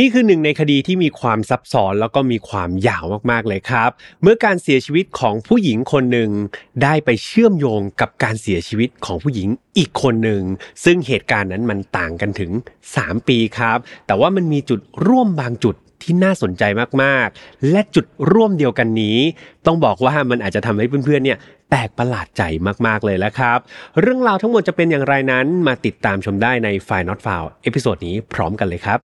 นี่คือหนึ่งในคดีที่มีความซับซ้อนแล้วก็มีความยาวมากๆเลยครับ เมื่อการเสียชีวิตของผู้หญิงคนหนึ่งได้ไปเชื่อมโยงกับการเสียชีวิตของผู้หญิงอีกคนหนึ่งซึ่งเหตุการณ์นั้นมันต่างกันถึง 3 ปีครับ แต่ว่ามันมีจุดร่วมบางจุดที่น่าสนใจมากๆ และจุดร่วมเดียวกันนี้ ต้องบอกว่ามันอาจจะทำให้เพื่อนๆเนี่ยแปลกประหลาดใจมากๆเลยแล้วครับ เรื่องราวทั้งหมดจะเป็นอย่างไรนั้นมาติดตามชมได้ใน f i Not f i l e เอพิโซดนี้พร้อมกันเลยครับ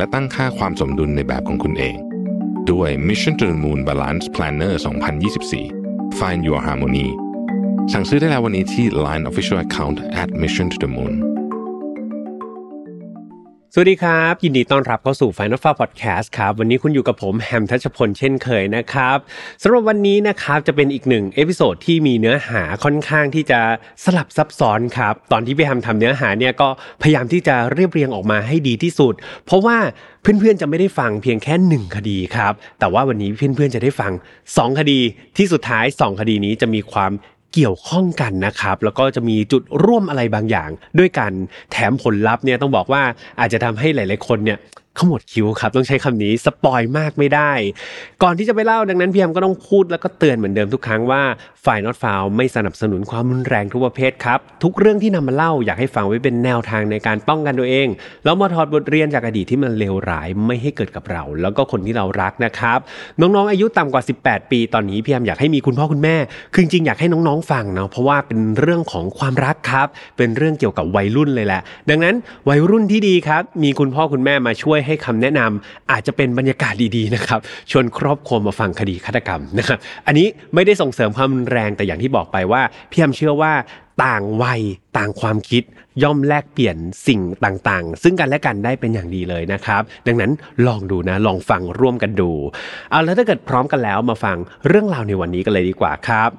และตั้งค่าความสมดุลในแบบของคุณเอง ด้วย Mission to the Moon Balance Planner 2024 Find Your Harmony สั่งซื้อได้แล้ววันนี้ที่ Line Official Account at Mission to the Moon สวัสดีครับ ยินดีต้อนรับเข้าสู่ File Not Found Podcast ครับวันนี้คุณอยู่กับผมแฮมทัชพลเช่นเคยนะครับสำหรับวันนี้นะครับจะเป็นอีกหนึ่ง episode ที่มีเนื้อหาค่อนข้างที่จะสลับซับซ้อนครับ ตอนที่พี่แฮมทำเนื้อหาเนี่ยก็พยายามที่จะเรียบเรียงออกมาให้ดีที่สุด เพราะว่าเพื่อนๆจะไม่ได้ฟังเพียงแค่หนึ่งคดีครับแต่ว่าวันนี้เพื่อนๆจะได้ฟัง 2 คดีที่สุดท้าย 2 คดีนี้จะมีความ เกี่ยวข้องกันนะครับ แล้วก็จะมีจุดร่วมอะไรบางอย่าง ด้วยกันแถมผลลัพธ์เนี่ยต้องบอกว่าอาจจะทำให้หลาย ๆ คนเนี่ยขมวดคิ้วครับต้องใช้คำนี้สปอยมากไม่ได้ ก่อนที่จะไปเล่าดังนั้นพี่แอมก็ต้องพูดแล้วก็เตือนเหมือนเดิมทุกครั้งว่าฝ่ายนอตฟาวไม่สนับสนุนความรุนแรงทุกประเภทครับ ทุกเรื่องที่นำมาเล่าอยากให้ฟังไว้เป็นแนวทางในการป้องกันตัวเอง แล้วมาถอดบทเรียนจากอดีตที่มันเลวร้ายไม่ให้เกิดกับเรา แล้วก็คนที่เรารักนะครับ น้องๆอายุต่ำกว่า 18 ปี ตอนนี้พี่แอมอยากให้มีคุณพ่อคุณแม่คือจริงอยากให้น้องๆฟังเนาะเพราะว่าเป็นเรื่องของความรักครับ เป็นเรื่องเกี่ยวกับวัยรุ่นเลยแหละ ดังนั้นวัยรุ่นที่ดีครับ มีคุณพ่อคุณแม่มาช่วยให้คำแนะนำอาจจะเป็นบรรยากาศดีๆนะครับชวนครอบครัวมาฟังคดีฆาตกรรมนะครับอันนี้ไม่ได้ส่งเสริมความรุนแรงแต่อย่างที่บอกไปว่าพี่แอมเชื่อว่าต่างวัยต่างความคิดย่อมแลกเปลี่ยนสิ่งต่างๆ ซึ่งกันและกันได้เป็นอย่างดีเลยนะครับ ดังนั้นลองดูนะลองฟังร่วมกันดูเอาแล้วถ้าเกิดพร้อมกันแล้วมาฟังเรื่องราวในวันนี้กันเลยดีกว่าครับ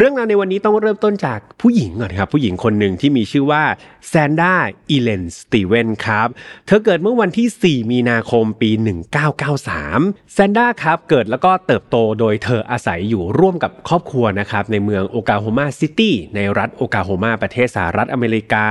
เรื่องราวในวันนี้ต้องเริ่มต้นจากผู้หญิงก่อนครับ ผู้หญิงคนหนึ่งที่มีชื่อว่าแซนดราอีเลนสตีเวนครับ เธอเกิดเมื่อวันที่ 4 มีนาคมปี 1993 แซนดราครับเกิดแล้วก็เติบโตโดยเธออาศัยอยู่ร่วมกับครอบครัวนะครับในเมืองโอคลาโฮมาซิตี้ในรัฐโอคลาโฮมาประเทศสหรัฐอเมริกา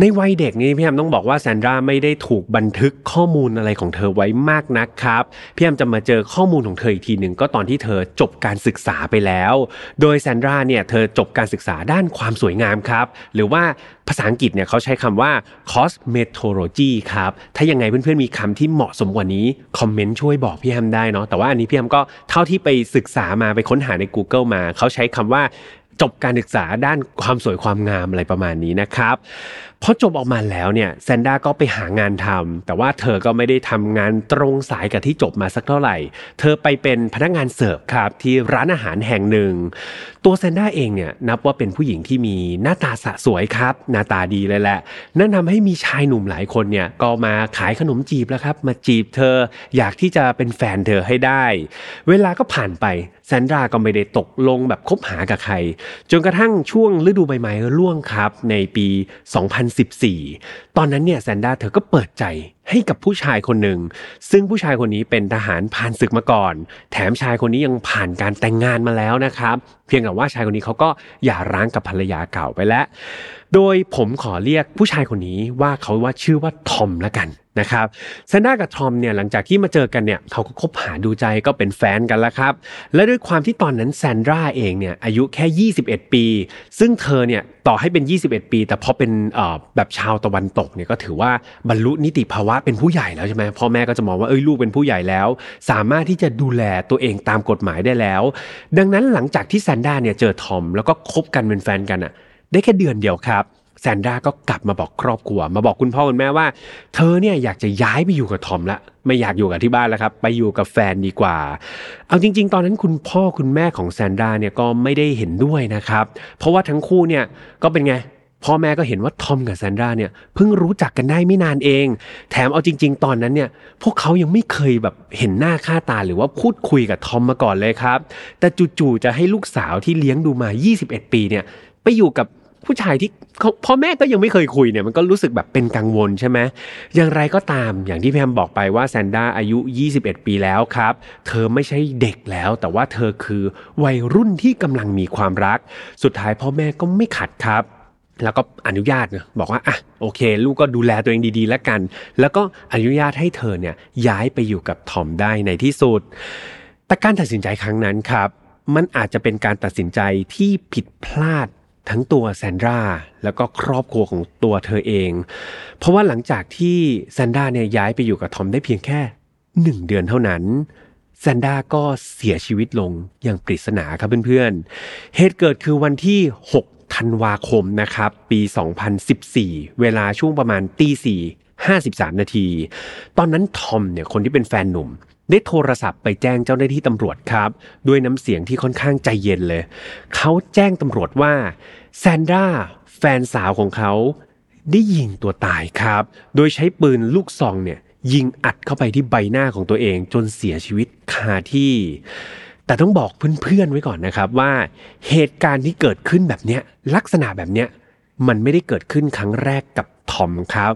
ในวัยเด็กนี้พี่แอมต้องบอกว่าแซนด้าไม่ได้ถูกบันทึกข้อมูลอะไรของเธอไว้มากนักครับพี่แอมจะมาเจอข้อมูลของเธออีกทีหนึ่งก็ตอนที่เธอจบการศึกษาไปแล้ว โดยแซนดราเนี่ยเธอจบการศึกษาด้านความสวยงามครับ หรือว่าภาษาอังกฤษเนี่ยเขาใช้คำว่า cosmetology ครับ ถ้ายังไงเพื่อนๆมีคำที่เหมาะสมกว่านี้คอมเมนต์ช่วยบอกพี่แฮมได้เนาะแต่ว่าอันนี้พี่แฮมก็เท่าที่ไปศึกษามาไปค้นหาใน Google มา เขาใช้คำว่าจบการศึกษาด้านความสวยความงามอะไรประมาณนี้นะครับ พอจบออกมาแล้วเนี่ยแซนด้าก็ไปหางานทำแต่ว่าเธอก็ไม่ได้ทำงานตรงสายกับที่จบมาสักเท่าไหร่ เธอไปเป็นพนักงานเสิร์ฟครับที่ร้านอาหารแห่งหนึ่ง ตัวแซนด้าเองเนี่ยนับว่าเป็นผู้หญิงที่มีหน้าตาสะสวยครับ หน้าตาดีเลยแหละ นั่นทำให้มีชายหนุ่มหลายคนเนี่ยก็มาขายขนมจีบแล้วครับ มาจีบเธออยากที่จะเป็นแฟนเธอให้ได้ เวลาก็ผ่านไป แซนดราก็ไม่ได้ตกลงแบบคบหากับใคร จนกระทั่งช่วงฤดูใบไม้ร่วงครับในปี 2014 ตอนนั้นเนี่ยแซนดราเธอก็เปิดใจ ให้กับผู้ชายคนหนึ่ง ซึ่งผู้ชายคนนี้เป็นทหารผ่านศึกมาก่อน แถมชายคนนี้ยังผ่านการแต่งงานมาแล้วนะครับ เพียงแต่ว่าชายคนนี้เขาก็หย่าร้างกับภรรยาเก่าไปแล้ว โดยผมขอเรียกผู้ชายคนนี้ว่าเขาว่าชื่อว่าทอมละกันนะครับแซนด้ากับทอมเนี่ยหลังจากที่มาเจอกันเนี่ยเขาก็คบหาดูใจก็เป็นแฟนกันแล้วครับ และด้วยความที่ตอนนั้นแซนดราเองเนี่ยอายุแค่ 21 ปี ซึ่งเธอเนี่ยต่อให้เป็น 21 ปี แต่พอเป็นแบบชาวตะวันตกเนี่ยก็ถือว่าบรรลุนิติภาวะเป็นผู้ใหญ่แล้วใช่ไหมพ่อแม่ก็จะมองว่าเอ้ยลูกเป็นผู้ใหญ่แล้ว สามารถที่จะดูแลตัวเองตามกฎหมายได้แล้ว ดังนั้นหลังจากที่แซนด้าเนี่ยเจอทอมแล้วก็คบกันเป็นแฟนกันอะได้แค่เดือนเดียวครับแซนดราก็กลับมาบอกครอบครัว มาบอกคุณพ่อคุณแม่ว่า เธอเนี่ยอยากจะย้ายไปอยู่กับทอมละไม่อยากอยู่กับที่บ้านแล้วครับ ไปอยู่กับแฟนดีกว่า เอาจริง ๆ ตอนนั้นคุณพ่อคุณแม่ของแซนดราเนี่ยก็ไม่ได้เห็นด้วยนะครับ เพราะว่าทั้งคู่เนี่ยก็เป็นไง พ่อแม่ก็เห็นว่าทอมกับแซนดราเนี่ยเพิ่งรู้จักกันได้ไม่นานเอง แถมเอาจริง ๆ ตอนนั้นเนี่ยพวกเขายังไม่เคยแบบเห็นหน้าค่าตาหรือว่าพูดคุยกับทอมมาก่อนเลยครับ แต่จู่ๆจะให้ลูกสาวที่เลี้ยงดูมา 21 ปีเนี่ยไปอยู่กับผู้ชายที่พ่อแม่ก็ยังไม่เคยคุยเนี่ยมันก็รู้สึกแบบเป็นกังวลใช่ไหมอย่างไรก็ตามอย่างที่พี่แฮมบอกไปว่าแซนด้าอายุ 21 ปีแล้วครับ เธอไม่ใช่เด็กแล้ว แต่ว่าเธอคือวัยรุ่นที่กำลังมีความรัก สุดท้ายพ่อแม่ก็ไม่ขัดครับ แล้วก็อนุญาตนะบอกว่าอะโอเค ลูกก็ดูแลตัวเองดีๆ แล้วกัน แล้วก็อนุญาตให้เธอเนี่ยย้ายไปอยู่กับทอมได้ในที่สุด แต่การตัดสินใจครั้งนั้นครับ มันอาจจะเป็นการตัดสินใจที่ผิดพลาดทั้งตัวแซนดราแล้วก็ครอบครัวของตัวเธอเอง เพราะว่าหลังจากที่แซนดราเนี่ยย้ายไปอยู่กับทอมได้เพียงแค่หนึ่งเดือนเท่านั้นแซนด้าก็เสียชีวิตลงอย่างปริศนาครับเพื่อนๆ เหตุเกิดคือวันที่ 6 ธันวาคมนะครับ ปี 2014 เวลาช่วงประมาณตีสี่53 นาที ตอนนั้นทอมเนี่ยคนที่เป็นแฟนหนุ่ม ได้โทรศัพท์ไปแจ้งเจ้าหน้าที่ตำรวจครับ ด้วยน้ำเสียงที่ค่อนข้างใจเย็นเลย เขาแจ้งตำรวจว่าแซนดราแฟนสาวของเขาได้ยิงตัวตายครับ โดยใช้ปืนลูกซองเนี่ยยิงอัดเข้าไปที่ใบหน้าของตัวเองจนเสียชีวิตคาที่ แต่ต้องบอกเพื่อนๆไว้ก่อนนะครับว่าเหตุการณ์ที่เกิดขึ้นแบบเนี้ยลักษณะแบบเนี้ยมันไม่ได้เกิดขึ้นครั้งแรกกับทอมครับ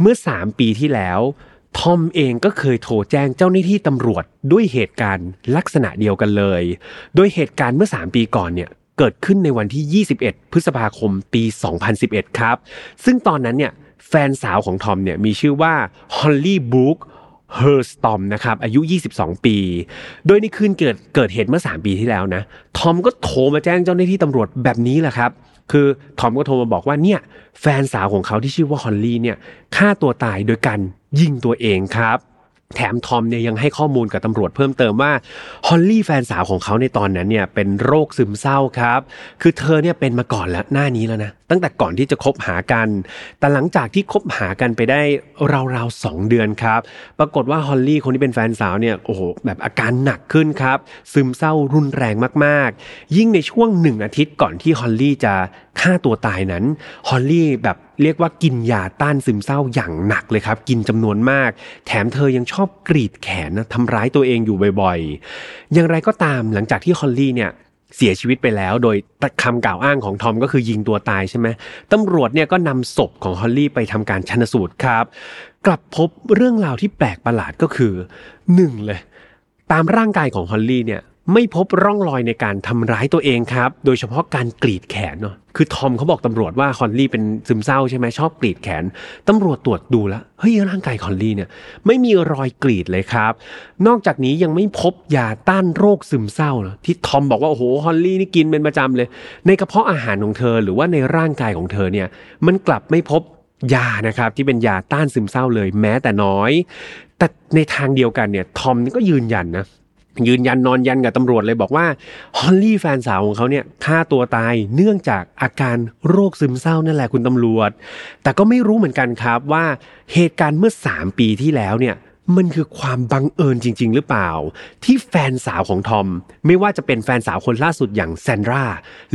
เมื่อ 3 ปีที่แล้วทอมเองก็เคยโทรแจ้งเจ้าหน้าที่ตำรวจด้วยเหตุการณ์ลักษณะเดียวกันเลย โดยเหตุการณ์เมื่อ 3 ปีก่อนเนี่ยเกิดขึ้นในวันที่ 21 พฤษภาคม ปี 2011 ครับ ซึ่งตอนนั้นเนี่ยแฟนสาวของทอมเนี่ยมีชื่อว่าฮอลลี่บรูค เฮอร์สตอมนะครับอายุ 22 ปี โดยในคืนเกิดเกิดเหตุเมื่อ 3 ปีที่แล้วนะทอมก็โทรมาแจ้งเจ้าหน้าที่ตำรวจแบบนี้แหละครับ คือทอมก็โทรมาบอกว่าเนี่ยแฟนสาวของเขาที่ชื่อว่าฮอลลี่เนี่ยฆ่าตัวตายโดยการยิงตัวเองครับ แถมทอมเนี่ยยังให้ข้อมูลกับตำรวจเพิ่มเติมว่าฮอลลี่แฟนสาวของเขาในตอนนั้นเนี่ยเป็นโรคซึมเศร้าครับ คือเธอเนี่ยเป็นมาก่อนแล้วหน้านี้แล้วนะ ตั้งแต่ก่อนที่จะคบหากัน แต่หลังจากที่คบหากันไปได้ราวๆสองเดือนครับ ปรากฏว่าฮอลลี่คนที่เป็นแฟนสาวเนี่ยโอ้โหแบบอาการหนักขึ้นครับ ซึมเศร้ารุนแรงมากๆ ยิ่งในช่วงหนึ่งอาทิตย์ก่อนที่ฮอลลี่จะฆ่าตัวตายนั้นฮอลลี่แบบ เรียกว่ากินยาต้านซึมเศร้าอย่างหนักเลยครับ กินจำนวนมาก แถมเธอยังชอบกรีดแขนนะทำร้ายตัวเองอยู่บ่อยๆ อย่างไรก็ตามหลังจากที่ฮอลลี่เนี่ยเสียชีวิตไปแล้วโดยคำกล่าวอ้างของทอมก็คือยิงตัวตายใช่ไหมตำรวจเนี่ยก็นำศพของฮอลลี่ไปทำการชันสูตรครับ กลับพบเรื่องราวที่แปลกประหลาดก็คือหนึ่งเลย ตามร่างกายของฮอลลี่เนี่ย ไม่พบร่องรอยในการทำร้ายตัวเองครับ โดยเฉพาะการกรีดแขนเนาะ คือทอมเขาบอกตำรวจว่าฮอลลี่เป็นซึมเศร้าใช่ไหมชอบกรีดแขน ตำรวจตรวจดูแล้ว เฮ้ยร่างกายฮอลลี่เนี่ยไม่มีรอยกรีดเลยครับ นอกจากนี้ยังไม่พบยาต้านโรคซึมเศร้านะที่ทอมบอกว่าโอ้โหฮอลลี่นี่กินเป็นประจำเลย ในกระเพาะอาหารของเธอหรือว่าในร่างกายของเธอเนี่ยมันกลับไม่พบยานะครับที่เป็นยาต้านซึมเศร้าเลยแม้แต่น้อย แต่ในทางเดียวกันเนี่ยทอมก็ยืนยันนะ ยืนยันนอนยันกับตำรวจเลยบอกว่าฮอลลี่แฟนสาวของเขาเนี่ยฆ่าตัวตายเนื่องจากอาการโรคซึมเศร้านั่นแหละคุณตำรวจ แต่ก็ไม่รู้เหมือนกันครับว่าเหตุการณ์เมื่อ 3 ปีที่แล้วเนี่ยมันคือความบังเอิญจริง ๆ หรือเปล่า ที่แฟนสาวของทอม ไม่ว่าจะเป็นแฟนสาวคนล่าสุดอย่างแซนดรา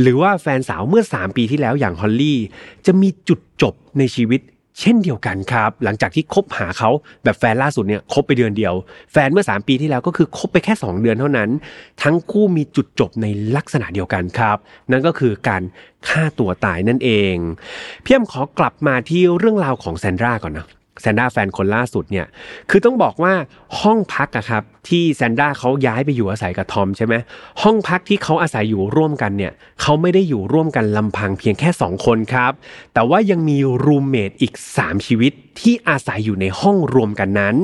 หรือว่าแฟนสาวเมื่อ 3 ปีที่แล้วอย่างฮอลลี่จะมีจุดจบในชีวิต เช่นเดียวกันครับ หลังจากที่คบหาเขาแบบแฟนล่าสุดเนี่ยคบไปเดือนเดียว แฟนเมื่อ 3 ปีที่แล้วก็คือคบไปแค่ 2 เดือนเท่านั้น ทั้งคู่มีจุดจบในลักษณะเดียวกันครับ นั่นก็คือการฆ่าตัวตายนั่นเอง เพียมขอกลับมาที่เรื่องราวของแซนดราก่อนนะ แซนด้าแฟนคนล่าสุดเนี่ยคือต้องบอกว่าห้องพักอะครับที่แซนด้าเขาย้ายไปอยู่อาศัยกับทอมใช่ไหมห้องพักที่เขาอาศัยอยู่ร่วมกันเนี่ยเขาไม่ได้อยู่ร่วมกันลำพังเพียงแค่ 2 คนครับ แต่ว่ายังมี roommate อีก 3 ชีวิตที่อาศัยอยู่ในห้องรวมกันนั้น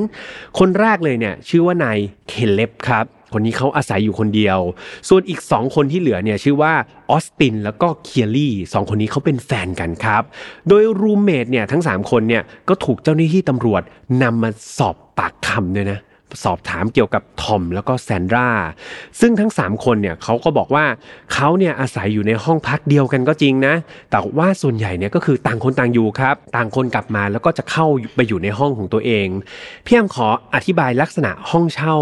คนแรกเลยเนี่ยชื่อว่านายเคเลบครับ คนนี้เขาอาศัยอยู่คนเดียว ส่วนอีก 2 คนที่เหลือเนี่ยชื่อว่าออสตินแล้วก็เคียรี่สองคนนี้เขาเป็นแฟนกันครับ โดย roommate เนี่ยทั้ง 3 คนเนี่ยก็ถูกเจ้าหน้าที่ตำรวจนำมาสอบปากคำด้วยนะ สอบถามเกี่ยวกับทอมแล้วก็แซนดราซึ่งทั้ง 3 คนเนี่ยเขาก็บอกว่าเขาเนี่ยอาศัยอยู่ในห้องพักเดียวกันก็จริงนะ แต่ว่าส่วนใหญ่เนี่ยก็คือต่างคนต่างอยู่ครับ ต่างคนกลับมาแล้วก็จะเข้าไปอยู่ในห้องของตัวเองพี่แฮมขออธิบายลักษณะห้องเช่า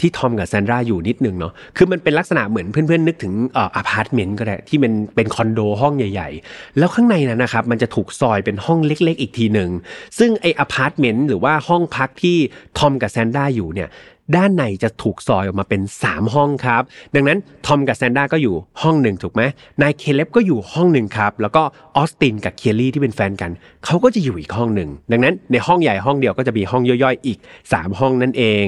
ที่ทอมกับแซนดราอยู่นิดนึงเนาะคือมันเป็นลักษณะเหมือนเพื่อนๆนึกถึงอพาร์ตเมนต์ก็ได้ที่มันเป็นคอนโดห้องใหญ่ ๆ แล้วข้างในนั้นนะครับมันจะถูกซอยเป็นห้องเล็ก ๆ อีกทีหนึ่งซึ่งไอ้อพาร์ตเมนต์หรือว่าห้องพักที่ทอมกับแซนด้าอยู่เนี่ยด้านในจะถูกซอยออกมาเป็น 3 ห้องครับ ดังนั้นทอมกับแซนด้าก็อยู่ห้องหนึ่งถูกไหมนายเคเลบก็อยู่ห้องหนึ่งครับ แล้วก็ออสตินกับเคลลี่ที่เป็นแฟนกันเขาก็จะอยู่อีกห้องหนึ่งดังนั้นในห้องใหญ่ห้องเดียวก็จะมีห้องย่อยๆอีก 3 ห้องนั่นเอง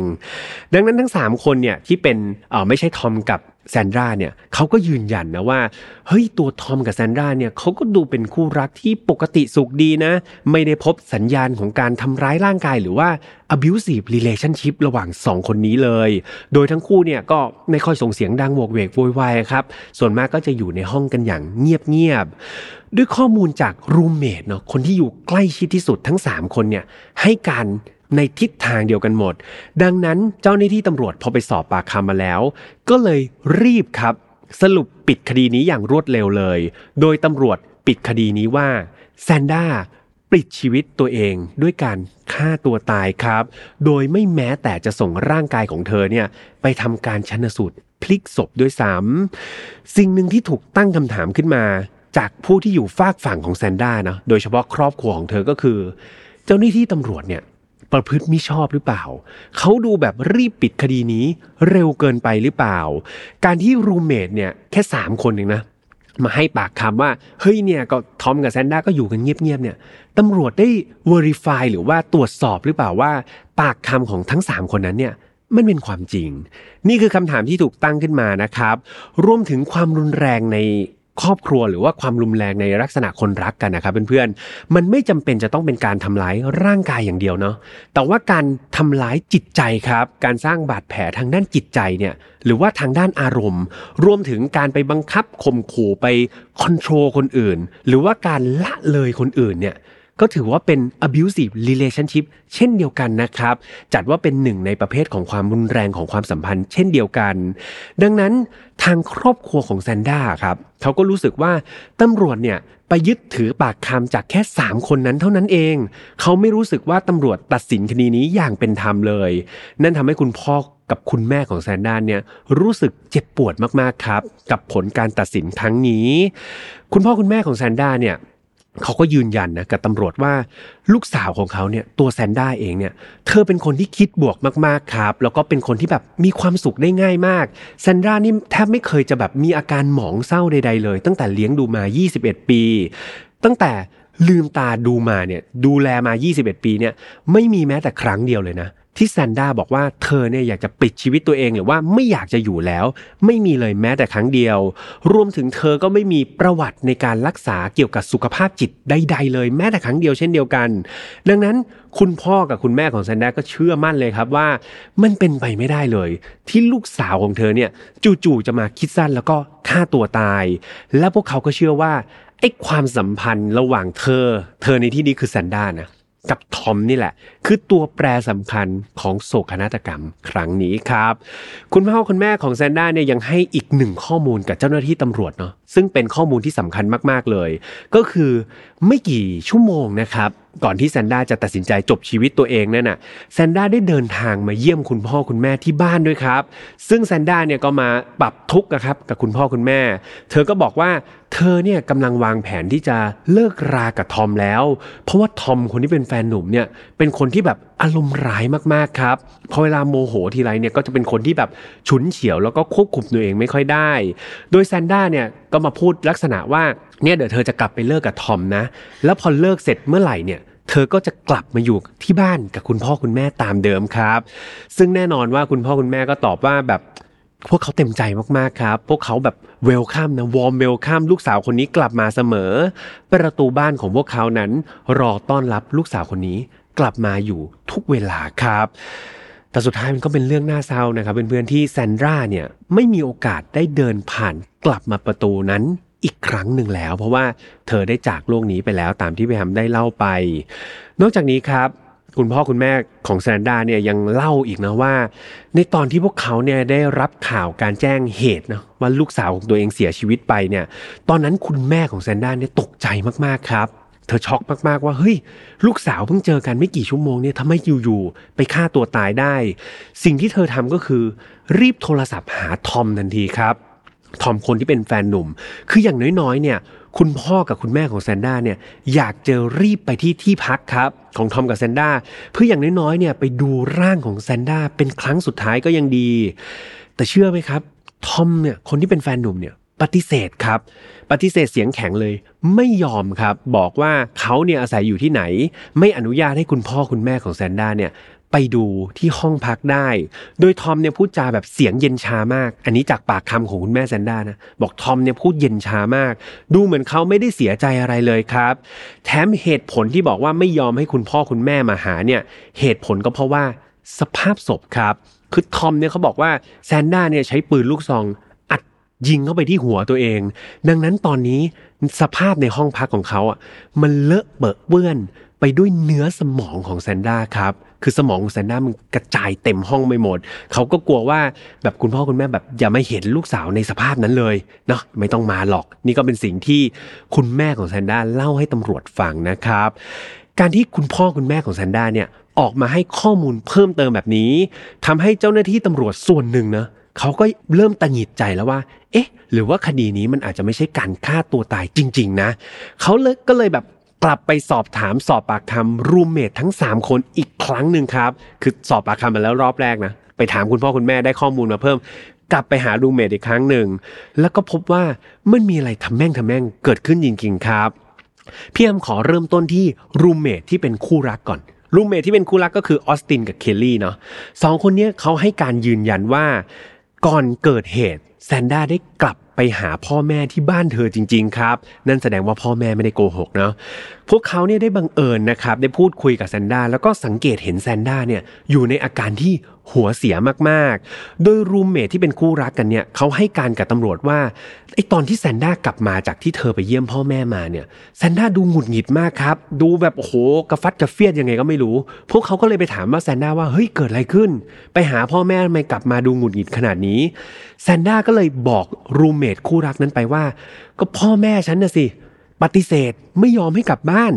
ดังนั้นทั้ง 3 คนเนี่ยที่เป็นเออไม่ใช่ทอมกับ แซนดราเนี่ยเขาก็ยืนยันนะว่าเฮ้ยตัวทอมกับแซนดราเนี่ยเขาก็ดูเป็นคู่รักที่ปกติสุขดีนะ ไม่ได้พบสัญญาณของการทำร้ายร่างกายหรือว่า abusive relationship ระหว่าง 2 คนนี้เลย โดยทั้งคู่เนี่ยก็ไม่ค่อยส่งเสียงดังโวกเวกโวยวายครับ ส่วนมากก็จะอยู่ในห้องกันอย่างเงียบๆด้วยข้อมูลจากรูมเมทเนาะคนที่อยู่ใกล้ชิดที่สุดทั้ง 3 คนเนี่ยให้การ ในทิศทางเดียวกันหมด ดังนั้นเจ้าหน้าที่ตำรวจพอไปสอบปากคำมาแล้ว ก็เลยรีบครับ สรุปปิดคดีนี้อย่างรวดเร็วเลย โดยตำรวจปิดคดีนี้ว่าแซนด้าปลิดชีวิตตัวเองด้วยการฆ่าตัวตายครับ โดยไม่แม้แต่จะส่งร่างกายของเธอเนี่ยไปทำการชันสูตรพลิกศพด้วยซ้ำสิ่งหนึ่งที่ถูกตั้งคำถามขึ้นมา จากผู้ที่อยู่ฝากฝั่งของแซนด้านะโดยเฉพาะครอบครัวของเธอก็คือ เจ้าหน้าที่ตำรวจเนี่ย ประพฤติมิชอบหรือเปล่า เขาดูแบบรีบปิดคดีนี้เร็วเกินไปหรือเปล่า การที่รูเมทเนี่ยแค่สามคนเองนะมาให้ปากคำว่าเฮ้ยเนี่ยก็ทอมกับแซนด้าก็อยู่กันเงียบๆเนี่ยตำรวจได้ verify หรือว่าตรวจสอบหรือเปล่าว่า ปากคำของทั้ง3คนนั้นเนี่ยมันเป็นความจริง นี่คือคำถามที่ถูกตั้งขึ้นมานะครับ รวมถึงความรุนแรงใน ครอบครัวหรือว่าความรุนแรงในลักษณะคนรักกันนะครับเพื่อนๆมันไม่จำเป็นจะต้องเป็นการทำร้ายร่างกายอย่างเดียวเนาะแต่ว่าการทำร้ายจิตใจครับ การสร้างบาดแผลทางด้านจิตใจเนี่ยหรือว่าทางด้านอารมณ์ รวมถึงการไปบังคับข่มขู่ไปคอนโทรลคนอื่น หรือว่าการละเลยคนอื่นเนี่ย ก็ถือว่าเป็น abusive relationship เช่นเดียวกันนะครับ จัดว่าเป็นหนึ่งในประเภทของความรุนแรงของความสัมพันธ์ เช่นเดียวกัน ดังนั้นทางครอบครัวของแซนด้าครับเขาก็รู้สึกว่าตำรวจเนี่ยไปยึดถือปากคำจากแค่ 3 คนนั้นเท่านั้นเอง เขาไม่รู้สึกว่าตำรวจตัดสินคดีนี้อย่างเป็นธรรมเลย นั่นทำให้คุณพ่อกับคุณแม่ของแซนด้าเนี่ยรู้สึกเจ็บปวดมากๆครับ กับผลการตัดสินครั้งนี้ คุณพ่อคุณแม่ของแซนด้าเนี่ย เขาก็ยืนยันนะกับตำรวจว่าลูกสาวของเขาเนี่ยตัวแซนด้าเองเนี่ยเธอเป็นคนที่คิดบวกมากๆครับ แล้วก็เป็นคนที่แบบมีความสุขได้ง่ายมากแซนด้านี่แทบไม่เคยจะแบบมีอาการหมองเศร้าใด ๆ เลย ตั้งแต่เลี้ยงดูมา 21 ปี ตั้งแต่ลืมตาดูมาเนี่ยดูแลมา 21 ปีเนี่ยไม่มีแม้แต่ครั้งเดียวเลยนะ ที่แซนด้าบอกว่าเธอเนี่ยอยากจะปิดชีวิตตัวเองหรือว่าไม่อยากจะอยู่แล้ว ไม่มีเลยแม้แต่ครั้งเดียว รวมถึงเธอก็ไม่มีประวัติในการรักษาเกี่ยวกับสุขภาพจิตใดๆเลยแม้แต่ครั้งเดียวเช่นเดียวกัน ดังนั้นคุณพ่อกับคุณแม่ของแซนด้าก็เชื่อมั่นเลยครับว่า มันเป็นไปไม่ได้เลย ที่ลูกสาวของเธอเนี่ยจู่ๆจะมาคิดสั้นแล้วก็ฆ่าตัวตาย และพวกเขาก็เชื่อว่าไอ้ความสัมพันธ์ระหว่างเธอ เธอในที่นี้คือแซนด้านะ กับทอมนี่แหละ คือตัวแปรสำคัญของโศกนาฏกรรมครั้งนี้ครับ คุณพ่อคุณแม่ของแซนด้าเนี่ยยังให้อีกหนึ่งข้อมูลกับเจ้าหน้าที่ตำรวจเนาะซึ่งเป็นข้อมูลที่สำคัญมากๆเลย ก็คือ ไม่กี่ชั่วโมงนะครับ ก่อนที่แซนด้าจะตัดสินใจจบชีวิตตัวเองนั่นน่ะแซนด้าได้เดินทางมาเยี่ยมคุณพ่อคุณแม่ที่บ้านด้วยครับ ซึ่งแซนด้าเนี่ยก็มาปรับทุกข์นะครับกับคุณพ่อคุณแม่ เธอก็บอกว่าเธอเนี่ยกำลังวางแผนที่จะเลิกรากับทอมแล้ว เพราะว่าทอมคนที่เป็นแฟนหนุ่มเนี่ยเป็นคนที่แบบอารมณ์ร้ายมากๆครับพอเวลาโมโหทีไรเนี่ยก็จะเป็นคนที่แบบฉุนเฉียวแล้วก็ควบคุมตัวเองไม่ค่อยได้ โดยแซนด้าเนี่ยก็มาพูดลักษณะว่า เนี่ยเดี๋ยวเธอจะกลับไปเลิกกับทอมนะ แล้วพอเลิกเสร็จเมื่อไหร่เนี่ยเธอก็จะกลับมาอยู่ที่บ้านกับคุณพ่อคุณแม่ตามเดิมครับ ซึ่งแน่นอนว่าคุณพ่อคุณแม่ก็ตอบว่าแบบพวกเขาเต็มใจมากๆครับ พวกเขาแบบเวลคัมนะวอร์มเวลคัมลูกสาวคนนี้กลับมาเสมอ ประตูบ้านของพวกเขานั้น รอต้อนรับลูกสาวคนนี้กลับมาอยู่ทุกเวลาครับ แต่สุดท้ายมันก็เป็นเรื่องน่าเศร้านะครับเพื่อนๆที่แซนดราเนี่ยไม่มีโอกาสได้เดินผ่านกลับมาประตูนั้น อีกครั้งหนึ่งแล้ว เพราะว่าเธอได้จากโลกนี้ไปแล้วตามที่ไปทำได้เล่าไป นอกจากนี้ครับคุณพ่อคุณแม่ของแซนด้าเนี่ยยังเล่าอีกนะว่า ในตอนที่พวกเขาเนี่ยได้รับข่าวการแจ้งเหตุนะว่าลูกสาวของตัวเองเสียชีวิตไปเนี่ย ตอนนั้นคุณแม่ของแซนด้าเนี่ยตกใจมากๆครับ เธอช็อกมากๆว่าเฮ้ยลูกสาวเพิ่งเจอกันไม่กี่ชั่วโมงเนี่ยทำไมอยู่ๆไปฆ่าตัวตายได้ สิ่งที่เธอทำก็คือ รีบโทรศัพท์หาทอมทันทีครับ ทอมคนที่เป็นแฟนหนุ่ม คืออย่างน้อยๆ เนี่ย คุณพ่อกับคุณแม่ของแซนด้าเนี่ยอยากจะรีบไปที่ที่พักครับ ของทอมกับแซนด้าเพื่ออย่างน้อยๆ เนี่ยไปดูร่างของแซนด้าเป็นครั้งสุดท้ายก็ยังดี แต่เชื่อไหมครับทอมเนี่ยคนที่เป็นแฟนหนุ่มเนี่ยปฏิเสธครับ ปฏิเสธเสียงแข็งเลย ไม่ยอมครับ บอกว่าเขาเนี่ยอาศัยอยู่ที่ไหน ไม่อนุญาตให้คุณพ่อคุณแม่ของแซนด้าเนี่ย ไปดูที่ห้องพักได้ โดยทอมเนี่ยพูดจาแบบเสียงเย็นชามาก อันนี้จากปากคำของคุณแม่แซนด้านะ บอกทอมเนี่ยพูดเย็นชามาก ดูเหมือนเขาไม่ได้เสียใจอะไรเลยครับ แถมเหตุผลที่บอกว่าไม่ยอมให้คุณพ่อคุณแม่มาหาเนี่ย เหตุผลก็เพราะว่าสภาพศพครับ คือทอมเนี่ยเขาบอกว่าแซนด้าเนี่ยใช้ปืนลูกซองอัดยิงเข้าไปที่หัวตัวเอง ดังนั้นตอนนี้สภาพในห้องพักของเขาอะมันเละเบอะเปื้อนไปด้วยเนื้อสมองของแซนด้าครับ คือสมองของแซนด้ามันกระจายเต็มห้องไปหมด เขาก็กลัวว่าแบบคุณพ่อคุณแม่แบบอย่าไม่เห็นลูกสาวในสภาพนั้นเลยเนาะไม่ต้องมาหรอก นี่ก็เป็นสิ่งที่คุณแม่ของแซนด้าเล่าให้ตำรวจฟังนะครับ การที่คุณพ่อคุณแม่ของแซนด้าเนี่ยออกมาให้ข้อมูลเพิ่มเติมแบบนี้ทำให้เจ้าหน้าที่ตำรวจส่วนหนึ่งนะเขาก็เริ่มตะหงิดใจแล้วว่า เอ๊ะ หรือว่าคดีนี้มันอาจจะไม่ใช่การฆ่าตัวตายจริง ๆ นะ เขาเลยก็เลยแบบ กลับไปสอบถามสอบปากคำรูมเมททั้ง 3 คนอีกครั้งหนึ่งครับ คือสอบปากคำมาแล้วรอบแรกนะ ไปถามคุณพ่อคุณแม่ได้ข้อมูลมาเพิ่ม กลับไปหารูมเมทอีกครั้งหนึ่ง แล้วก็พบว่ามันมีอะไรทะแม่งทะแม่งเกิดขึ้นจริงๆครับ พี่แอมขอเริ่มต้นที่รูมเมทที่เป็นคู่รักก่อนรูมเมทที่เป็นคู่รักก็คือออสตินกับเคลลี่เนาะสองคนนี้เขาให้การยืนยันว่า ก่อนเกิดเหตุแซนด้าได้กลับ หาพ่อแม่ที่บ้านเธอจริง ๆ ครับ นั่นแสดงว่าพ่อแม่ไม่ได้โกหกเนาะ พวกเขาเนี่ยได้บังเอิญนะครับได้พูดคุยกับแซนด้าแล้วก็สังเกตเห็นแซนด้าเนี่ยอยู่ในอาการที่หัวเสียมากๆ โดยรูมเมทที่เป็นคู่รักกันเนี่ยเขาให้การกับตำรวจว่าไอ้ตอนที่แซนด้ากลับมาจากที่เธอไปเยี่ยมพ่อแม่มาเนี่ยแซนด้าดูหงุดหงิดมากครับ ดูแบบโอ้โหกระฟัดกระเฟียดยังไงก็ไม่รู้ พวกเขาก็เลยไปถามว่าแซนด้าว่าเฮ้ยเกิดอะไรขึ้น ไปหาพ่อแม่ทำไมกลับมาดูหงุดหงิดขนาดนี้แซนด้าก็เลยบอกรูมเมทคู่รักนั้นไปว่า ก็พ่อแม่ฉันน่ะสิ ปฏิเสธไม่ยอมให้กลับบ้าน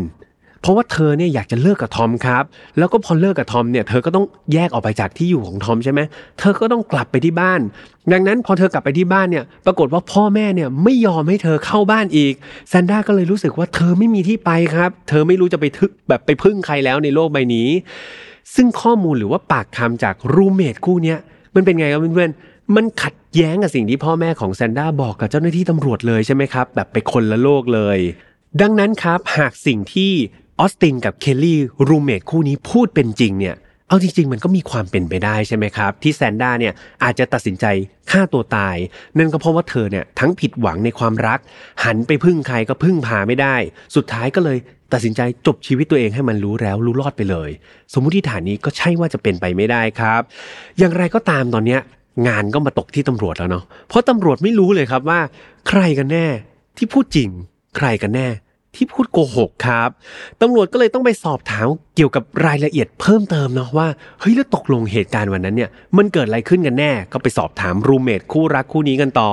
เพราะว่าเธอเนี่ยอยากจะเลิกกับทอมครับ แล้วก็พอเลิกกับทอมเนี่ยเธอก็ต้องแยกออกไปจากที่อยู่ของทอมใช่ไหมเธอก็ต้องกลับไปที่บ้าน ดังนั้นพอเธอกลับไปที่บ้านเนี่ยปรากฏว่าพ่อแม่เนี่ยไม่ยอมให้เธอเข้าบ้านอีกแซนด้าก็เลยรู้สึกว่าเธอไม่มีที่ไปครับ เธอไม่รู้จะไปทึกแบบไปพึ่งใครแล้วในโลกใบนี้ ซึ่งข้อมูลหรือว่าปากคำจากรูเมทคู่เนี้ยมันเป็นไงครับเพื่อนๆ มันขัดแย้งกับสิ่งที่พ่อแม่ของแซนด้าบอกกับเจ้าหน้าที่ตำรวจเลยใช่ไหมครับ แบบไปคนละโลกเลย ดังนั้นครับหากสิ่งที่ออสตินกับเคลลี่รูเมทคู่นี้พูดเป็นจริงเนี่ยเอาจริงๆมันก็มีความเป็นไปได้ใช่ไหมครับ ที่แซนด้าเนี่ยอาจจะตัดสินใจฆ่าตัวตาย นั่นก็เพราะว่าเธอเนี่ยทั้งผิดหวังในความรัก หันไปพึ่งใครก็พึ่งพาไม่ได้ สุดท้ายก็เลยตัดสินใจจบชีวิตตัวเองให้มันรู้แล้วรู้รอดไปเลย สมมุติฐานนี้ก็ใช่ว่าจะเป็นไปไม่ได้ครับ อย่างไรก็ตามตอนเนี้ย งานก็มาตกที่ตำรวจแล้วเนาะเพราะตำรวจไม่รู้เลยครับว่า ใครกันแน่ที่พูดจริง ใครกันแน่ที่พูดโกหกครับ ตำรวจก็เลยต้องไปสอบถามเกี่ยวกับรายละเอียดเพิ่มเติมเนาะว่า เฮ้ยแล้วตกลงเหตุการณ์วันนั้นเนี่ย มันเกิดอะไรขึ้นกันแน่ ก็ไปสอบถามรูมเมทคู่รักคู่นี้กันต่อ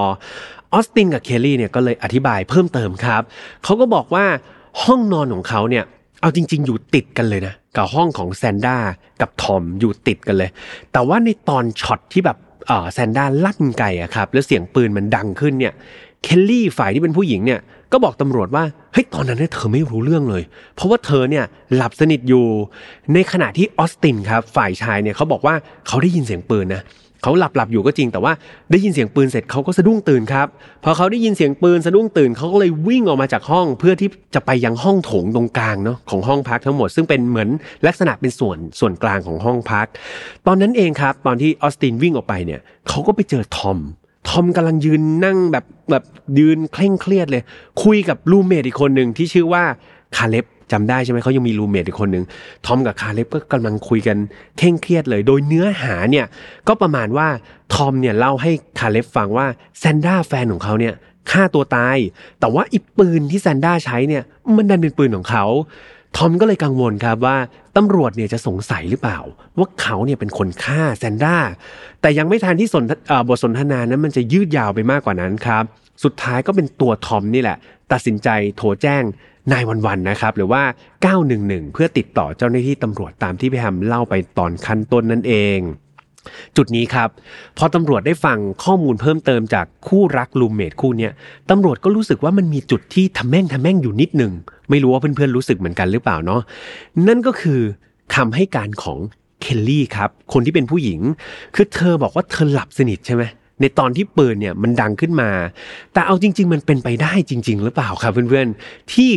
ออสตินกับเคลลี่เนี่ยก็เลยอธิบายเพิ่มเติมครับ เขาก็บอกว่าห้องนอนของเขาเนี่ย เอาจริง ๆ อยู่ติดกันเลยนะ กับห้องของแซนด้ากับทอมอยู่ติดกันเลย แต่ว่าในตอนช็อตที่แบบ แซนด้าลั่นไกอะครับแล้วเสียงปืนมันดังขึ้นเนี่ยเคลลี่ฝ่ายที่เป็นผู้หญิงเนี่ยก็บอกตำรวจว่าเฮ้ยตอนนั้นเนี่ยเธอไม่รู้เรื่องเลย เพราะว่าเธอเนี่ยหลับสนิทอยู่ ในขณะที่ออสตินครับฝ่ายชายเนี่ยเขาบอกว่าเขาได้ยินเสียงปืนนะ เขาหลับหลับอยู่ก็จริง แต่ว่าได้ยินเสียงปืนเสร็จเขาก็สะดุ้งตื่นครับพอเขาได้ยินเสียงปืนสะดุ้งตื่นเขาก็เลยวิ่งออกมาจากห้อง เพื่อที่จะไปยังห้องโถงตรงกลางเนาะของห้องพักทั้งหมด ซึ่งเป็นเหมือนลักษณะเป็นส่วนส่วนกลางของห้องพัก ตอนนั้นเองครับ ตอนที่ออสตินวิ่งออกไปเนี่ยเขาก็ไปเจอทอมทอมกำลังยืนนั่งแบบแบบยืนเคร่งเครียดเลย คุยกับรูมเมทอีกคนหนึ่งที่ชื่อว่าคาเล็บ จำได้ใช่ไหมเขายังมีรูมเมทอีกคนหนึ่งทอมกับคาเล็บก็กำลังคุยกันเคร่งเครียดเลย โดยเนื้อหาเนี่ยก็ประมาณว่าทอมเนี่ยเล่าให้คาเล็บฟังว่าแซนด้าแฟนของเขาเนี่ยฆ่าตัวตาย แต่ว่าอีปืนที่แซนด้าใช้เนี่ยมันดันเป็นปืนของเขาทอมก็เลยกังวลครับว่าตำรวจเนี่ยจะสงสัยหรือเปล่า ว่าเขาเนี่ยเป็นคนฆ่าแซนด้าแต่ยังไม่ทันที่สนบทสนทนานั้นมันจะยืดยาวไปมากกว่านั้นครับ สุดท้ายก็เป็นตัวทอมนี่แหละ ตัดสินใจโทรแจ้งนายวันๆนะครับหรือว่า 911 เพื่อติดต่อเจ้าหน้าที่ตำรวจตามที่พี่แฮมเล่าไปตอนขั้นต้นนั่นเอง จุดนี้ครับ พอตำรวจได้ฟังข้อมูลเพิ่มเติมจากคู่รักลูมเมทคู่เนี้ยตำรวจก็รู้สึกว่ามันมีจุดที่ทำแม่งทำแม่งอยู่นิดหนึ่งไม่รู้ว่าเพื่อนๆรู้สึกเหมือนกันหรือเปล่าเนาะนั่นก็คือคำให้การของเคลลี่ครับ คนที่เป็นผู้หญิง คือเธอบอกว่าเธอหลับสนิทใช่ไหม ในตอนที่ปืนเนี่ยมันดังขึ้นมา แต่เอาจริง ๆ มันเป็นไปได้จริง ๆ หรือเปล่าครับเพื่อนๆ ที่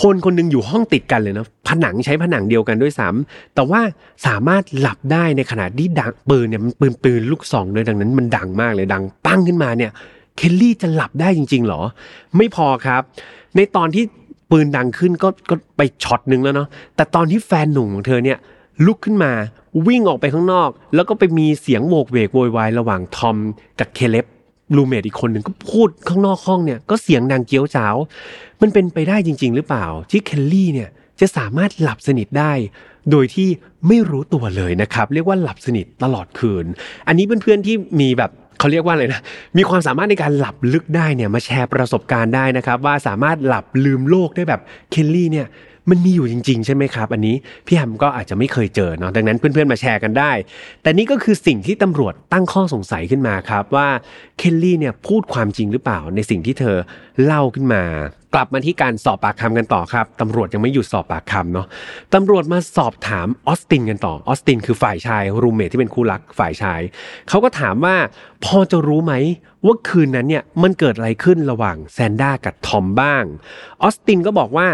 คนคนนึงอยู่ห้องติดกันเลยนะผนังใช้ผนังเดียวกันด้วยซ้ำแต่ว่าสามารถหลับได้ในขณะที่ดังปืนเนี่ยมันปืนปืนลูกซองเลยดังนั้นมันดังมากเลยดังปั้งขึ้นมาเนี่ยเคลลี่จะหลับได้จริง ๆหรอ ไม่พอครับ ในตอนที่ปืนดังขึ้นก็ก็ไปช็อตหนึ่งแล้วเนาะแต่ตอนที่แฟนหนุ่มของเธอเนี่ยลุกขึ้นมา วิ่งออกไปข้างนอก แล้วก็ไปมีเสียงโหวกเหวกโวยวายระหว่างทอมกับเคเลบรูมเมทอีกคนหนึ่งก็พูดข้างนอกห้องเนี่ยก็เสียงดังเจี๊ยวจ๊าวมันเป็นไปได้จริง ๆ หรือเปล่า ที่เคลลี่เนี่ยจะสามารถหลับสนิทได้ โดยที่ไม่รู้ตัวเลยนะครับ เรียกว่าหลับสนิทตลอดคืน อันนี้เพื่อนๆที่มีแบบเขาเรียกว่าอะไรนะ มีความสามารถในการหลับลึกได้เนี่ยมาแชร์ประสบการณ์ได้นะครับ ว่าสามารถหลับลืมโลกได้แบบเคลลี่เนี่ย มันมีอยู่จริง ๆ ใช่ไหมครับ อันนี้พี่แฮมก็อาจจะไม่เคยเจอเนาะดังนั้นเพื่อนๆมาแชร์กันได้ แต่นี่ก็คือสิ่งที่ตำรวจตั้งข้อสงสัยขึ้นมาครับว่าเคลลี่เนี่ยพูดความจริงหรือเปล่าในสิ่งที่เธอเล่าขึ้นมา กลับมาที่การสอบปากคำกันต่อครับตำรวจยังไม่หยุดสอบปากคำเนาะตำรวจมาสอบถามออสตินกันต่อออสตินคือฝ่ายชายรูเมทที่เป็นคู่รักฝ่ายชายเขาก็ถามว่าพอจะรู้ไหมว่าคืนนั้นเนี่ยมันเกิดอะไรขึ้นระหว่างแซนด้ากับทอมบ้างออสตินก็บอกว่า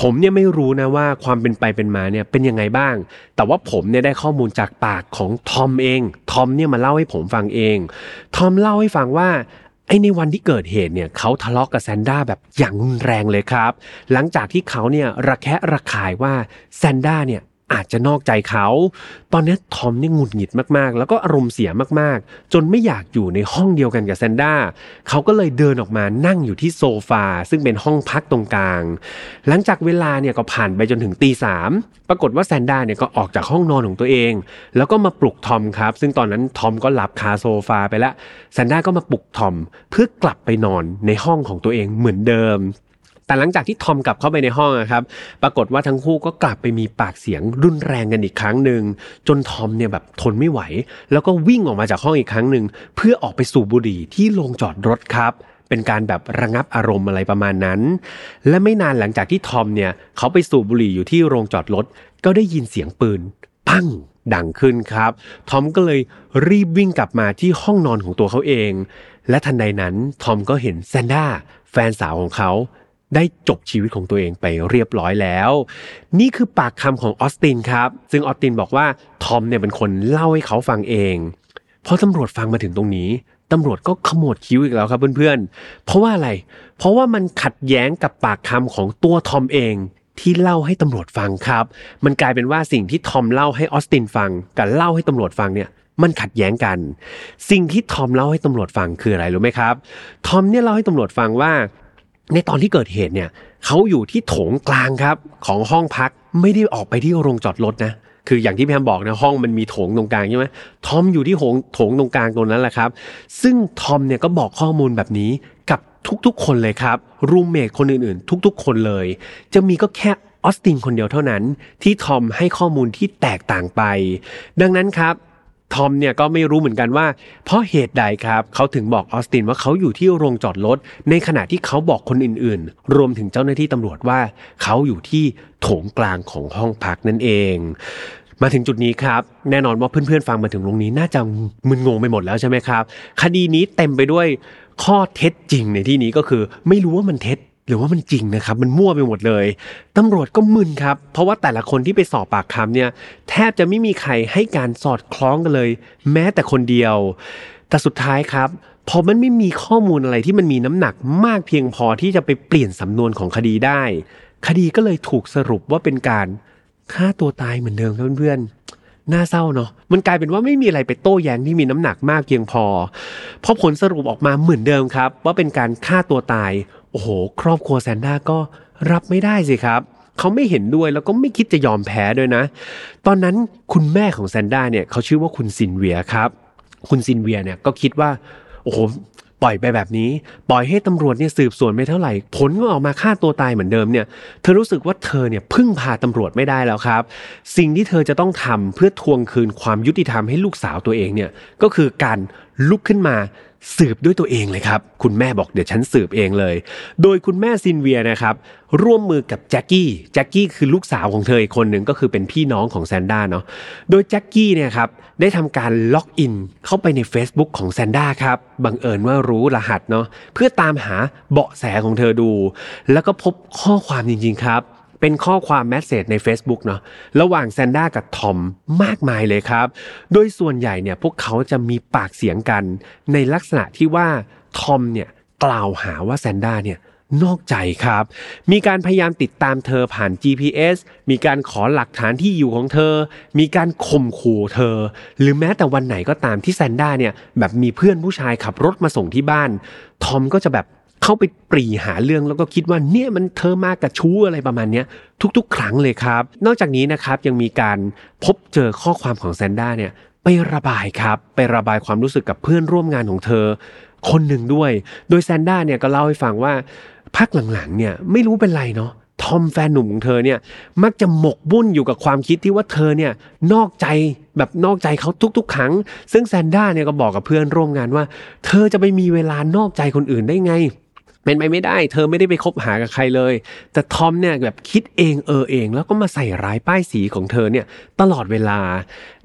ผมเนี่ยไม่รู้นะว่าความเป็นไปเป็นมาเนี่ยเป็นยังไงบ้าง แต่ว่าผมเนี่ยได้ข้อมูลจากปากของทอมเอง ทอมเนี่ยมาเล่าให้ผมฟังเอง ทอมเล่าให้ฟังว่าไอ้ในวันที่เกิดเหตุเนี่ยเขาทะเลาะกกับแซนด้าแบบอย่างรุนแรงเลยครับ หลังจากที่เขาเนี่ยระแคะระคายว่าแซนด้าเนี่ย อาจจะนอกใจเขา ตอนนี้ทอมนี่หงุดหงิดมากๆ แล้วก็อารมณ์เสียมากๆ จนไม่อยากอยู่ในห้องเดียวกันกับแซนด้าเขาก็เลยเดินออกมานั่งอยู่ที่โซฟาซึ่งเป็นห้องพักตรงกลาง หลังจากเวลาเนี่ยก็ผ่านไปจนถึงตีสามปรากฏว่าแซนด้าเนี่ยก็ออกจากห้องนอนของตัวเอง แล้วก็มาปลุกทอมครับ ซึ่งตอนนั้นทอมก็หลับคาโซฟาไปแล้วแซนด้าก็มาปลุกทอมเพื่อกลับไปนอนในห้องของตัวเองเหมือนเดิม แต่หลังจากที่ทอมกลับเข้าไปในห้องครับ ปรากฏว่าทั้งคู่ก็กลับไปมีปากเสียงรุนแรงกันอีกครั้งหนึ่งจนทอมเนี่ยแบบทนไม่ไหว แล้วก็วิ่งออกมาจากห้องอีกครั้งหนึ่งเพื่อออกไปสูบบุหรี่ที่โรงจอดรถครับเป็นการแบบระงับอารมณ์อะไรประมาณนั้น และไม่นานหลังจากที่ทอมเนี่ยเขาไปสูบบุหรี่อยู่ที่โรงจอดรถ ก็ได้ยินเสียงปืน ปังดังขึ้นครับ ทอมก็เลยรีบวิ่งกลับมาที่ห้องนอนของตัวเขาเอง และทันใดนั้นทอมก็เห็นแซนด้าแฟนสาวของเขา ได้จบชีวิตของตัวเองไปเรียบร้อยแล้ว นี่คือปากคำของออสตินครับ ซึ่งออสตินบอกว่าทอมเนี่ยเป็นคนเล่าให้เขาฟังเองพอตำรวจฟังมาถึงตรงนี้ตำรวจก็ขมวดคิ้วอีกแล้วครับเพื่อนๆ เพราะว่าอะไร เพราะว่ามันขัดแย้งกับปากคำของตัวทอมเองที่เล่าให้ตำรวจฟังครับ มันกลายเป็นว่าสิ่งที่ทอมเล่าให้ออสตินฟังกับเล่าให้ตำรวจฟังเนี่ยมันขัดแย้งกัน สิ่งที่ทอมเล่าให้ตำรวจฟังคืออะไรรู้ไหมครับ ทอมเนี่ยเล่าให้ตำรวจฟังว่า ในตอนที่เกิดเหตุเนี่ยเขาอยู่ที่โถงกลางครับของห้องพักไม่ได้ออกไปที่โรงจอดรถนะคืออย่างที่พี่แฮมบอกนะห้องมันมีโถงตรงกลางใช่ไหมทอมอยู่ที่โถงโถงตรงกลางตรงนั้นแหละครับ ซึ่งทอมเนี่ยก็บอกข้อมูลแบบนี้กับทุกๆ คนเลยครับรูมเมทคนอื่นๆ ทุกๆ คนเลย จะมีก็แค่ออสตินคนเดียวเท่านั้น ที่ทอมให้ข้อมูลที่แตกต่างไป ดังนั้นครับ ทอมเนี่ยก็ไม่รู้เหมือนกันว่า เพราะเหตุใดครับเขาถึงบอกออสตินว่าเขาอยู่ที่โรงจอดรถในขณะที่เขาบอกคนอื่นๆ รวมถึงเจ้าหน้าที่ตำรวจว่าเขาอยู่ที่โถงกลางของห้องพักนั่นเอง มาถึงจุดนี้ครับ แน่นอนว่าเพื่อนๆฟังมาถึงตรงนี้น่าจะมึนงงไปหมดแล้วใช่ไหมครับ คดีนี้เต็มไปด้วยข้อเท็จจริงในที่นี้ก็คือ ไม่รู้ว่ามันเท็จ หรือว่ามันจริงนะครับมันมั่วไปหมดเลยตำรวจก็มึนครับ เพราะว่าแต่ละคนที่ไปสอบปากคำเนี่ยแทบจะไม่มีใครให้การสอดคล้องกันเลย แม้แต่คนเดียว แต่สุดท้ายครับพอมันไม่มีข้อมูลอะไรที่มันมีน้ำหนักมากเพียงพอที่จะไปเปลี่ยนสำนวนของคดีได้ คดีก็เลยถูกสรุปว่าเป็นการฆ่าตัวตายเหมือนเดิมครับเพื่อนๆน่าเศร้าเนาะมันกลายเป็นว่าไม่มีอะไรไปโต้แย้งที่มีน้ำหนักมากเพียงพอพอผลสรุปออกมาเหมือนเดิมครับ ว่าเป็นการฆ่าตัวตาย โอ้โห ครอบครัวแซนด้าก็รับไม่ได้สิครับเขาไม่เห็นด้วยแล้วก็ไม่คิดจะยอมแพ้ด้วยนะ ตอนนั้นคุณแม่ของแซนด้าเนี่ยเขาชื่อว่าคุณซินเวียครับ คุณซินเวียเนี่ยก็คิดว่าโอ้โหปล่อยไปแบบนี้ ปล่อยให้ตำรวจเนี่ยสืบสวนไม่เท่าไหร่ ผลก็ออกมาฆ่าตัวตายเหมือนเดิมเนี่ยเธอรู้สึกว่าเธอเนี่ยพึ่งพาตำรวจไม่ได้แล้วครับ สิ่งที่เธอจะต้องทำเพื่อทวงคืนความยุติธรรมให้ลูกสาวตัวเองเนี่ยก็คือการลุกขึ้นมา สืบด้วยตัวเองเลยครับ คุณแม่บอกเดี๋ยวฉันสืบเองเลย โดยคุณแม่ซิลเวียนะครับร่วมมือกับแจ็คกี้แจ็คกี้คือลูกสาวของเธออีกคนหนึ่งก็คือเป็นพี่น้องของแซนด้าเนาะโดยแจ็คกี้เนี่ยครับได้ทำการล็อกอินเข้าไปใน Facebook ของแซนด้าครับบังเอิญว่ารู้รหัสเนาะเพื่อตามหาเบาะแสของเธอดู แล้วก็พบข้อความจริงๆครับ เป็นข้อความ message ใน Facebook เนาะระหว่างแซนด้ากับทอมมากมายเลยครับ โดยส่วนใหญ่เนี่ยพวกเขาจะมีปากเสียงกัน ในลักษณะที่ว่าทอมเนี่ยกล่าวหาว่าแซนด้าเนี่ยนอกใจครับ มีการพยายามติดตามเธอผ่าน GPS มีการขอหลักฐานที่อยู่ของเธอ มีการข่มขู่เธอ หรือแม้แต่วันไหนก็ตามที่แซนด้าเนี่ยแบบมีเพื่อนผู้ชายขับรถมาส่งที่บ้าน ทอมก็จะแบบ เข้าไปปรีหาเรื่องแล้วก็คิดว่าเนี่ยมันเธอมากับชู้อะไรประมาณเนี้ยทุกๆ ครั้งเลยครับ นอกจากนี้นะครับยังมีการพบเจอข้อความของแซนด้าเนี่ยไประบายครับ ไประบายความรู้สึกกับเพื่อนร่วมงานของเธอ คนหนึ่งด้วย โดยแซนด้าเนี่ยก็เล่าให้ฟังว่าพักหลังๆเนี่ยไม่รู้เป็นไรเนาะทอมแฟนหนุ่มของเธอเนี่ยมักจะหมกบุ่นอยู่กับความคิดที่ว่าเธอเนี่ยนอกใจแบบนอกใจเขาทุกๆ ครั้ง ซึ่งแซนด้าเนี่ยก็บอกกับเพื่อนร่วมงานว่า เธอจะไปมีเวลานอกใจคนอื่นได้ไง เป็นไปไม่ได้ เธอไม่ได้ไปคบหากับใครเลย แต่ทอมเนี่ยแบบคิดเองเออเอง แล้วก็มาใส่ร้ายป้ายสีของเธอเนี่ยตลอดเวลา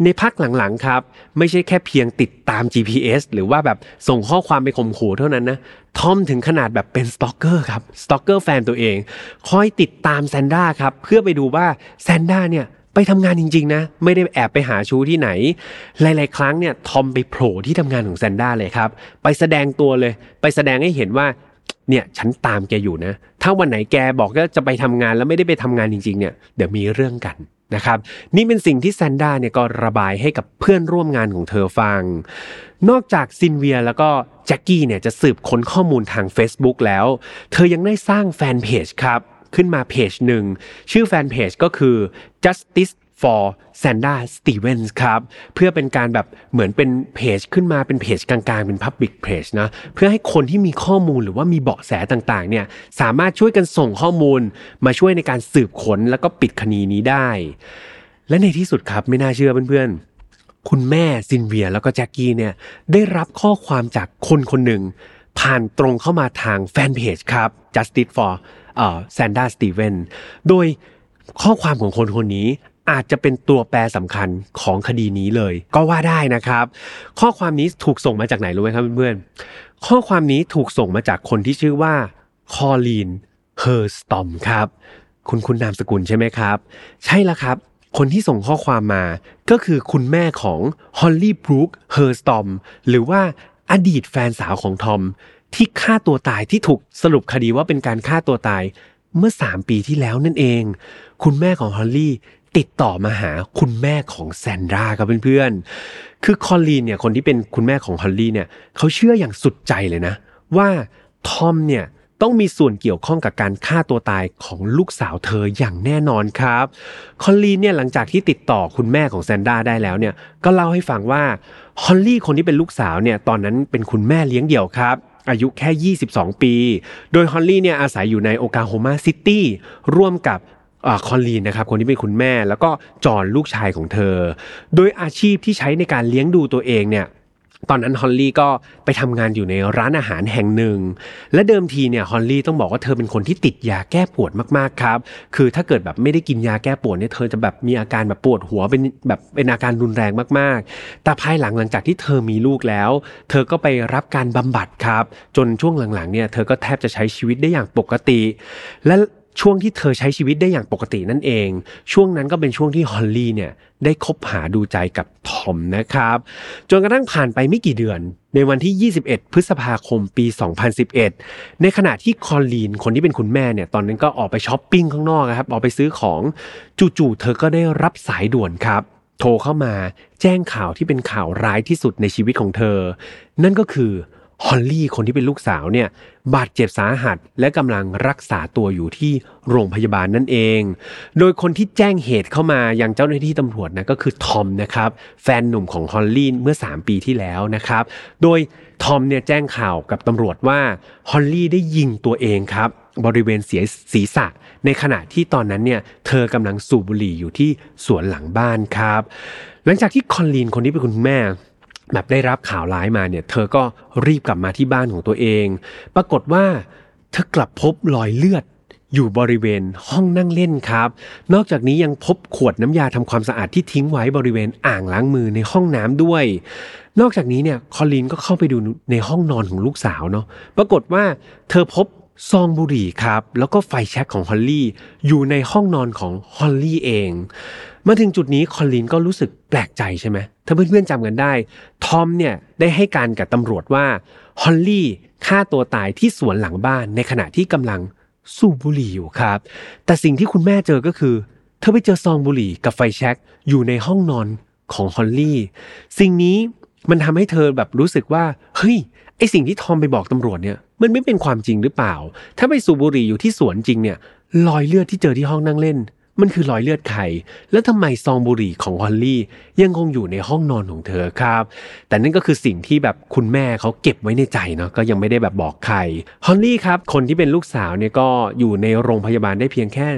ในพักหลังๆครับ ไม่ใช่แค่เพียงติดตาม GPS หรือว่าแบบส่งข้อความไปข่มขู่เท่านั้นนะทอมถึงขนาดแบบเป็น stalker ครับ stalker แฟนตัวเอง คอยติดตามแซนด้าครับเพื่อไปดูว่าแซนด้าเนี่ยไปทำงานจริงๆนะ ไม่ได้แอบไปหาชู้ที่ไหน หลายๆ ครั้งเนี่ยทอมไปโผล่ที่ทำงานของแซนด้าเลยครับ ไปแสดงตัวเลย ไปแสดงให้เห็นว่า เนี่ยฉันตามแกอยู่นะ ถ้าวันไหนแกบอกว่าจะไปทำงานแล้วไม่ได้ไปทำงานจริงๆเนี่ยเดี๋ยวมีเรื่องกันนะครับนี่เป็นสิ่งที่แซนด้าเนี่ยก็ระบายให้กับเพื่อนร่วมงานของเธอฟัง นอกจากซินเวียแล้วก็แจ็คกี้เนี่ยจะสืบค้นข้อมูลทาง Facebook แล้ว เธอยังได้สร้างแฟนเพจครับ ขึ้นมาเพจหนึ่ง ชื่อแฟนเพจก็คือ justice for Sanda Stevens ครับเพื่อเป็นการแบบเหมือนเป็นเพจขึ้นมาเป็นเพจกลางๆ เป็น Public Page นะเพื่อให้คนที่มีข้อมูลหรือว่ามีเบาะแสต่างๆเนี่ยสามารถช่วยกันส่งข้อมูลมาช่วยในการสืบค้นแล้วก็ปิดคดีนี้ได้ และในที่สุดครับไม่น่าเชื่อเพื่อนๆ คุณแม่ซินเวียแล้วก็แจ็คกี้เนี่ยได้รับข้อความจากคนคนหนึ่งผ่านตรงเข้ามาทางแฟนเพจครับ Justice for เอ่อ Sanda Steven โดยข้อความของคนคนนี้ อาจจะเป็นตัวแปรสำคัญของคดีนี้เลย ก็ว่าได้นะครับ ข้อความนี้ถูกส่งมาจากไหนรู้ไหมครับเพื่อนๆข้อความนี้ถูกส่งมาจากคนที่ชื่อว่าคอลีนเฮอร์สตอมครับ คุ้นคุ้นนามสกุลใช่ไหมครับ ใช่แล้วครับ คนที่ส่งข้อความมาก็คือคุณแม่ของฮอลลี่บรูคเฮอร์สตอมหรือว่าอดีตแฟนสาวของทอมที่ฆ่าตัวตายที่ถูกสรุปคดีว่าเป็นการฆ่าตัวตายเมื่อ 3 ปีที่แล้วนั่นเอง คุณแม่ของฮอลลี่ ติดต่อมาหาคุณแม่ของแซนดราครับเพื่อนๆ คือคอลลีนเนี่ยคนที่เป็นคุณแม่ของฮอลลี่เนี่ยเขาเชื่ออย่างสุดใจเลยนะ ว่าทอมเนี่ยต้องมีส่วนเกี่ยวข้องกับการฆ่าตัวตายของลูกสาวเธออย่างแน่นอนครับ คอลลีนเนี่ยหลังจากที่ติดต่อคุณแม่ของแซนด้าได้แล้วเนี่ยก็เล่าให้ฟังว่าฮอลลี่คนที่เป็นลูกสาวเนี่ยตอนนั้นเป็นคุณแม่เลี้ยงเดี่ยวครับ อายุแค่ 22 ปี โดยฮอลลี่เนี่ยอาศัยอยู่ในโอคลาโฮมาซิตี้ร่วมกับ คอลลีนนะครับคนที่เป็นคุณแม่แล้วก็จอนลูกชายของเธอ โดยอาชีพที่ใช้ในการเลี้ยงดูตัวเองเนี่ยตอนนั้นฮอลลี่ก็ไปทำงานอยู่ในร้านอาหารแห่งหนึ่ง และเดิมทีเนี่ยฮอลลี่ต้องบอกว่าเธอเป็นคนที่ติดยาแก้ปวดมากๆครับ คือถ้าเกิดแบบไม่ได้กินยาแก้ปวดเนี่ยเธอจะแบบมีอาการแบบปวดหัวเป็นแบบเป็นอาการรุนแรงมากๆ แต่ภายหลังหลังจากที่เธอมีลูกแล้ว เธอก็ไปรับการบำบัดครับ จนช่วงหลังๆเนี่ยเธอก็แทบจะใช้ชีวิตได้อย่างปกติ และ ช่วงที่เธอใช้ชีวิตได้อย่างปกตินั่นเอง ช่วงนั้นก็เป็นช่วงที่ฮอลลี่เนี่ยได้คบหาดูใจกับทอมนะครับ จนกระทั่งผ่านไปไม่กี่เดือน ในวันที่ 21 พฤษภาคมปี 2011 ในขณะที่คอลลีนคนที่เป็นคุณแม่เนี่ยตอนนั้นก็ออกไปช้อปปิ้งข้างนอกครับออกไปซื้อของจู่ๆเธอก็ได้รับสายด่วนครับโทรเข้ามาแจ้งข่าวที่เป็นข่าวร้ายที่สุดในชีวิตของเธอ นั่นก็คือ ฮอลลี่คนที่เป็นลูกสาวเนี่ยบาดเจ็บสาหัสและกำลังรักษาตัวอยู่ที่โรงพยาบาลนั่นเอง โดยคนที่แจ้งเหตุเข้ามายังเจ้าหน้าที่ตำรวจนะก็คือทอมนะครับแฟนหนุ่มของฮอลลี่เมื่อ 3 ปีที่แล้วนะครับ โดยทอมเนี่ยแจ้งข่าวกับตำรวจว่าฮอลลี่ได้ยิงตัวเองครับบริเวณเสียศีรษะ ในขณะที่ตอนนั้นเนี่ยเธอกำลังสูบบุหรี่อยู่ที่สวนหลังบ้านครับ หลังจากที่คอนลีนคนที่เป็นคุณแม่ แบบได้รับข่าวร้ายมาเนี่ย เธอก็รีบกลับมาที่บ้านของตัวเอง ปรากฏว่าเธอกลับพบรอยเลือดอยู่บริเวณห้องนั่งเล่นครับ นอกจากนี้ยังพบขวดน้ำยาทำความสะอาดที่ทิ้งไว้บริเวณอ่างล้างมือในห้องน้ำด้วย นอกจากนี้เนี่ยคอลีนก็เข้าไปดูในห้องนอนของลูกสาวเนาะ ปรากฏว่าเธอพบ ซองบุหรี่ครับ แล้วก็ไฟแช็กของฮอลลี่อยู่ในห้องนอนของฮอลลี่เอง มาถึงจุดนี้คอลลีนก็รู้สึกแปลกใจใช่ไหมถ้าเพื่อนๆจำกันได้ ทอมเนี่ยได้ให้การกับตำรวจว่าฮอลลี่ฆ่าตัวตายที่สวนหลังบ้านในขณะที่กำลังสูบบุหรี่อยู่ครับ แต่สิ่งที่คุณแม่เจอก็คือ เธอไปเจอซองบุหรี่กับไฟแช็กอยู่ในห้องนอนของฮอลลี่ สิ่งนี้มันทำให้เธอแบบรู้สึกว่า เฮ้ย ไอสิ่งที่ทอมไปบอกตำรวจเนี่ย มันไม่เป็นความจริงหรือเปล่า ถ้าไปสูบบุหรี่อยู่ที่สวนจริงเนี่ยรอยเลือดที่เจอที่ห้องนั่งเล่น มันคือรอยเลือดใครแล้วทำไมซองบุหรี่ของฮอลลี่ยังคงอยู่ในห้องนอนของเธอครับ แต่นั่นก็คือสิ่งที่แบบคุณแม่เขาเก็บไว้ในใจเนาะก็ยังไม่ได้แบบบอกใครฮอลลี่ครับคนที่เป็นลูกสาวเนี่ยก็อยู่ในโรงพยาบาลได้เพียงแค่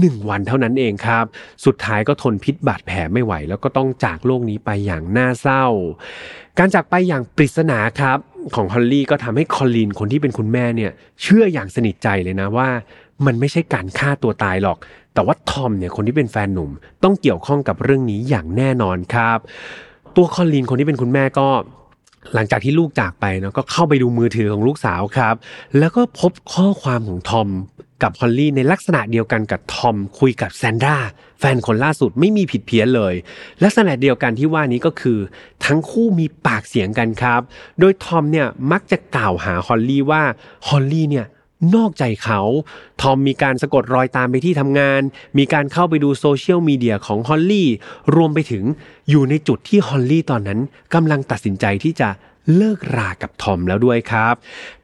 หนึ่งวันเท่านั้นเองครับ สุดท้ายก็ทนพิษบาดแผลไม่ไหว แล้วก็ต้องจากโลกนี้ไปอย่างน่าเศร้า การจากไปอย่างปริศนาครับ ของฮอลลี่ก็ทำให้คอลลีนคนที่เป็นคุณแม่เนี่ยเชื่ออย่างสนิทใจเลยนะว่า มันไม่ใช่การฆ่าตัวตายหรอก แต่ว่าทอมเนี่ยคนที่เป็นแฟนหนุ่ม ต้องเกี่ยวข้องกับเรื่องนี้อย่างแน่นอนครับ ตัวคอลลีนคนที่เป็นคุณแม่ก็หลังจากที่ลูกจากไปเนาะก็เข้าไปดูมือถือของลูกสาวครับ แล้วก็พบข้อความของทอม กับฮอลลี่ในลักษณะเดียวกันกับทอมคุยกับแซนดราแฟนคนล่าสุดไม่มีผิดเพี้ยนเลย ลักษณะเดียวกันที่ว่านี้ก็คือ ทั้งคู่มีปากเสียงกันครับ โดยทอมเนี่ยมักจะกล่าวหาฮอลลี่ว่าฮอลลี่เนี่ยนอกใจเขา ทอมมีการสะกดรอยตามไปที่ทำงาน มีการเข้าไปดูโซเชียลมีเดียของฮอลลี่ รวมไปถึงอยู่ในจุดที่ฮอลลี่ตอนนั้นกำลังตัดสินใจที่จะเลิกรากับทอมแล้วด้วยครับ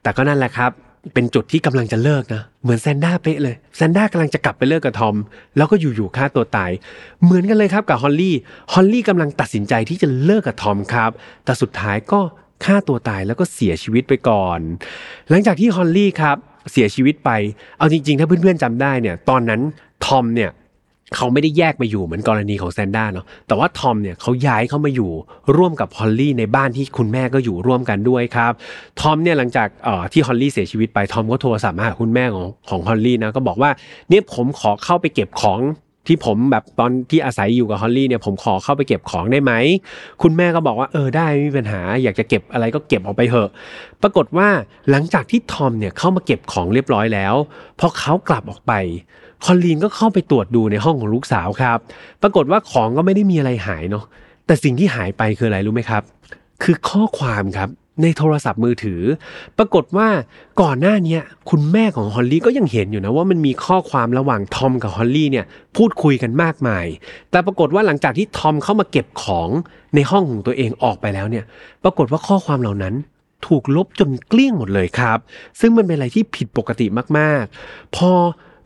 แต่ก็นั่นแหละครับ เป็นจุดที่กำลังจะเลิกนะ เหมือนแซนด้าเป๊ะเลยแซนด้ากำลังจะกลับไปเลิกกับทอม แล้วก็อยู่ๆฆ่าตัวตาย เหมือนกันเลยครับกับฮอลลี่ฮอลลี่กำลังตัดสินใจที่จะเลิกกับทอมครับ แต่สุดท้ายก็ฆ่าตัวตายแล้วก็เสียชีวิตไปก่อน หลังจากที่ฮอลลี่ครับเสียชีวิตไป เอาจริงๆ ถ้าเพื่อนๆจำได้เนี่ย ตอนนั้นทอมเนี่ย เขาไม่ได้แยกมาอยู่เหมือนกรณีของแซนด้าเนาะแต่ว่าทอมเนี่ยเขาย้ายเข้ามาอยู่ร่วมกับฮอลลี่ในบ้านที่คุณแม่ก็อยู่ร่วมกันด้วยครับทอมเนี่ยหลังจากเอ่อที่ฮอลลี่เสียชีวิตไปทอมก็โทรศัพท์มาหาคุณแม่ของของฮอลลี่นะก็บอกว่าเนี่ยผมขอเข้าไปเก็บของที่ผมแบบตอนที่อาศัยอยู่กับฮอลลี่เนี่ยผมขอเข้าไปเก็บของได้ไหมคุณแม่ก็บอกว่าเออได้ไม่มีปัญหา อยากจะเก็บอะไรก็เก็บออกไปเถอะ ปรากฏว่าหลังจากที่ทอมเนี่ยเข้ามาเก็บของเรียบร้อยแล้วพอเขากลับออกไป คอลลีนก็เข้าไปตรวจดูในห้องของลูกสาวครับ ปรากฏว่าของก็ไม่ได้มีอะไรหายเนาะแต่สิ่งที่หายไปคืออะไรรู้ไหมครับ คือข้อความครับในโทรศัพท์มือถือ ปรากฏว่าก่อนหน้านี้คุณแม่ของฮอลลี่ก็ยังเห็นอยู่นะว่ามันมีข้อความระหว่างทอมกับฮอลลี่เนี่ยพูดคุยกันมากมาย แต่ปรากฏว่าหลังจากที่ทอมเข้ามาเก็บของในห้องของตัวเองออกไปแล้วเนี่ย ปรากฏว่าข้อความเหล่านั้นถูกลบจนเกลี้ยงหมดเลยครับ ซึ่งมันเป็นอะไรที่ผิดปกติมากๆ พอ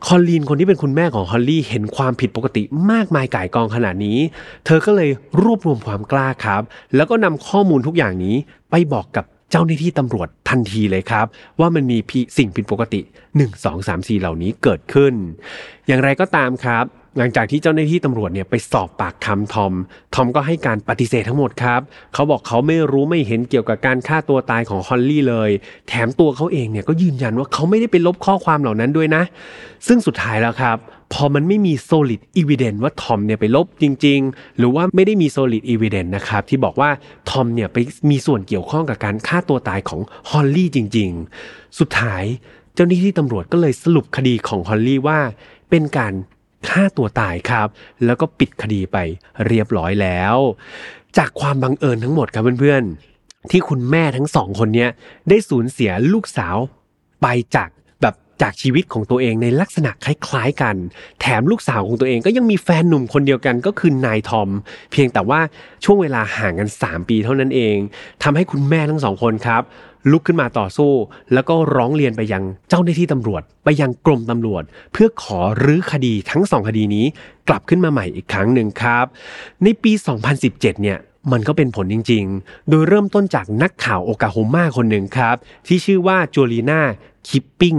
คอลลีนคนที่เป็นคุณแม่ของฮอลลี่เห็นความผิดปกติมากมายก่ายกองขนาดนี้ เธอก็เลยรวบรวมความกล้าครับ แล้วก็นำข้อมูลทุกอย่างนี้ไปบอกกับเจ้าหน้าที่ตำรวจทันทีเลยครับ ว่ามันมีสิ่งผิดปกติ 1 2 3 4 เหล่านี้เกิดขึ้น อย่างไรก็ตามครับ หลังจากที่เจ้าหน้าที่ตำรวจเนี่ยไปสอบปากคำทอม ทอมก็ให้การปฏิเสธทั้งหมดครับ เขาบอกเขาไม่รู้ไม่เห็นเกี่ยวกับการฆ่าตัวตายของฮอลลี่เลย แถมตัวเขาเองเนี่ยก็ยืนยันว่าเขาไม่ได้ไปลบข้อความเหล่านั้นด้วยนะ ซึ่งสุดท้ายแล้วครับ พอมันไม่มี solid evidence ว่าทอมเนี่ยไปลบจริง ๆ หรือว่าไม่ได้มี solid evidence นะครับที่บอกว่าทอมเนี่ยไปมีส่วนเกี่ยวข้องกับการฆ่าตัวตายของฮอลลี่จริง ๆ สุดท้ายเจ้าหน้าที่ตำรวจก็เลยสรุปคดีของฮอลลี่ว่าเป็นการ ฆ่าตัวตายครับ แล้วก็ปิดคดีไปเรียบร้อยแล้ว จากความบังเอิญทั้งหมดครับเพื่อนๆ ที่คุณแม่ทั้งสองคนเนี้ยได้สูญเสียลูกสาวไปจากแบบจากชีวิตของตัวเองในลักษณะคล้ายๆกัน แถมลูกสาวของตัวเองก็ยังมีแฟนหนุ่มคนเดียวกันก็คือนายทอม เพียงแต่ว่าช่วงเวลาห่างกัน 3 ปีเท่านั้นเองทำให้คุณแม่ทั้งสองคนครับ ลุกขึ้นมาต่อสู้ แล้วก็ร้องเรียนไปยังเจ้าหน้าที่ตำรวจ ไปยังกรมตำรวจ เพื่อขอรื้อคดีทั้งสองคดีนี้กลับขึ้นมาใหม่อีกครั้งหนึ่งครับ ในปี 2017 เนี่ยมันก็เป็นผลจริง ๆ โดยเริ่มต้นจากนักข่าวโอกาโฮมาคนหนึ่งครับ ที่ชื่อว่าจูลีนา คิปปิ้ง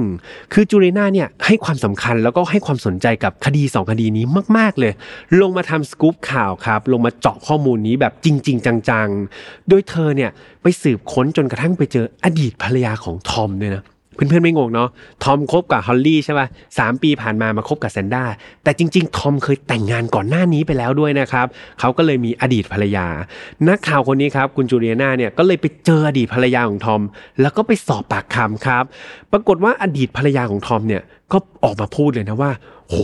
คือจูลีนาเนี่ยให้ความสำคัญแล้วก็ให้ความสนใจกับคดี 2 คดีนี้มาก ๆ เลย ลงมาทำสกู๊ปข่าวครับ ลงมาเจาะข้อมูลนี้แบบจริง ๆ จัง ๆ โดยเธอเนี่ยไปสืบค้นจนกระทั่งไปเจออดีตภรรยาของทอมด้วยนะ เพื่อนๆไม่งงเนาะทอมคบกับฮอลลี่ใช่ป่ะสามปีผ่านมามาคบกับแซนด้าแต่จริง ๆ ทอมเคยแต่งงานก่อนหน้านี้ไปแล้วด้วยนะครับเขาก็เลยมีอดีตภรรยา นักข่าวคนนี้ครับคุณจูเลียนาเนี่ยก็เลยไปเจออดีตภรรยาของทอม แล้วก็ไปสอบปากคำครับ ปรากฏว่าอดีตภรรยาของทอมเนี่ยก็ออกมาพูดเลยนะว่า โห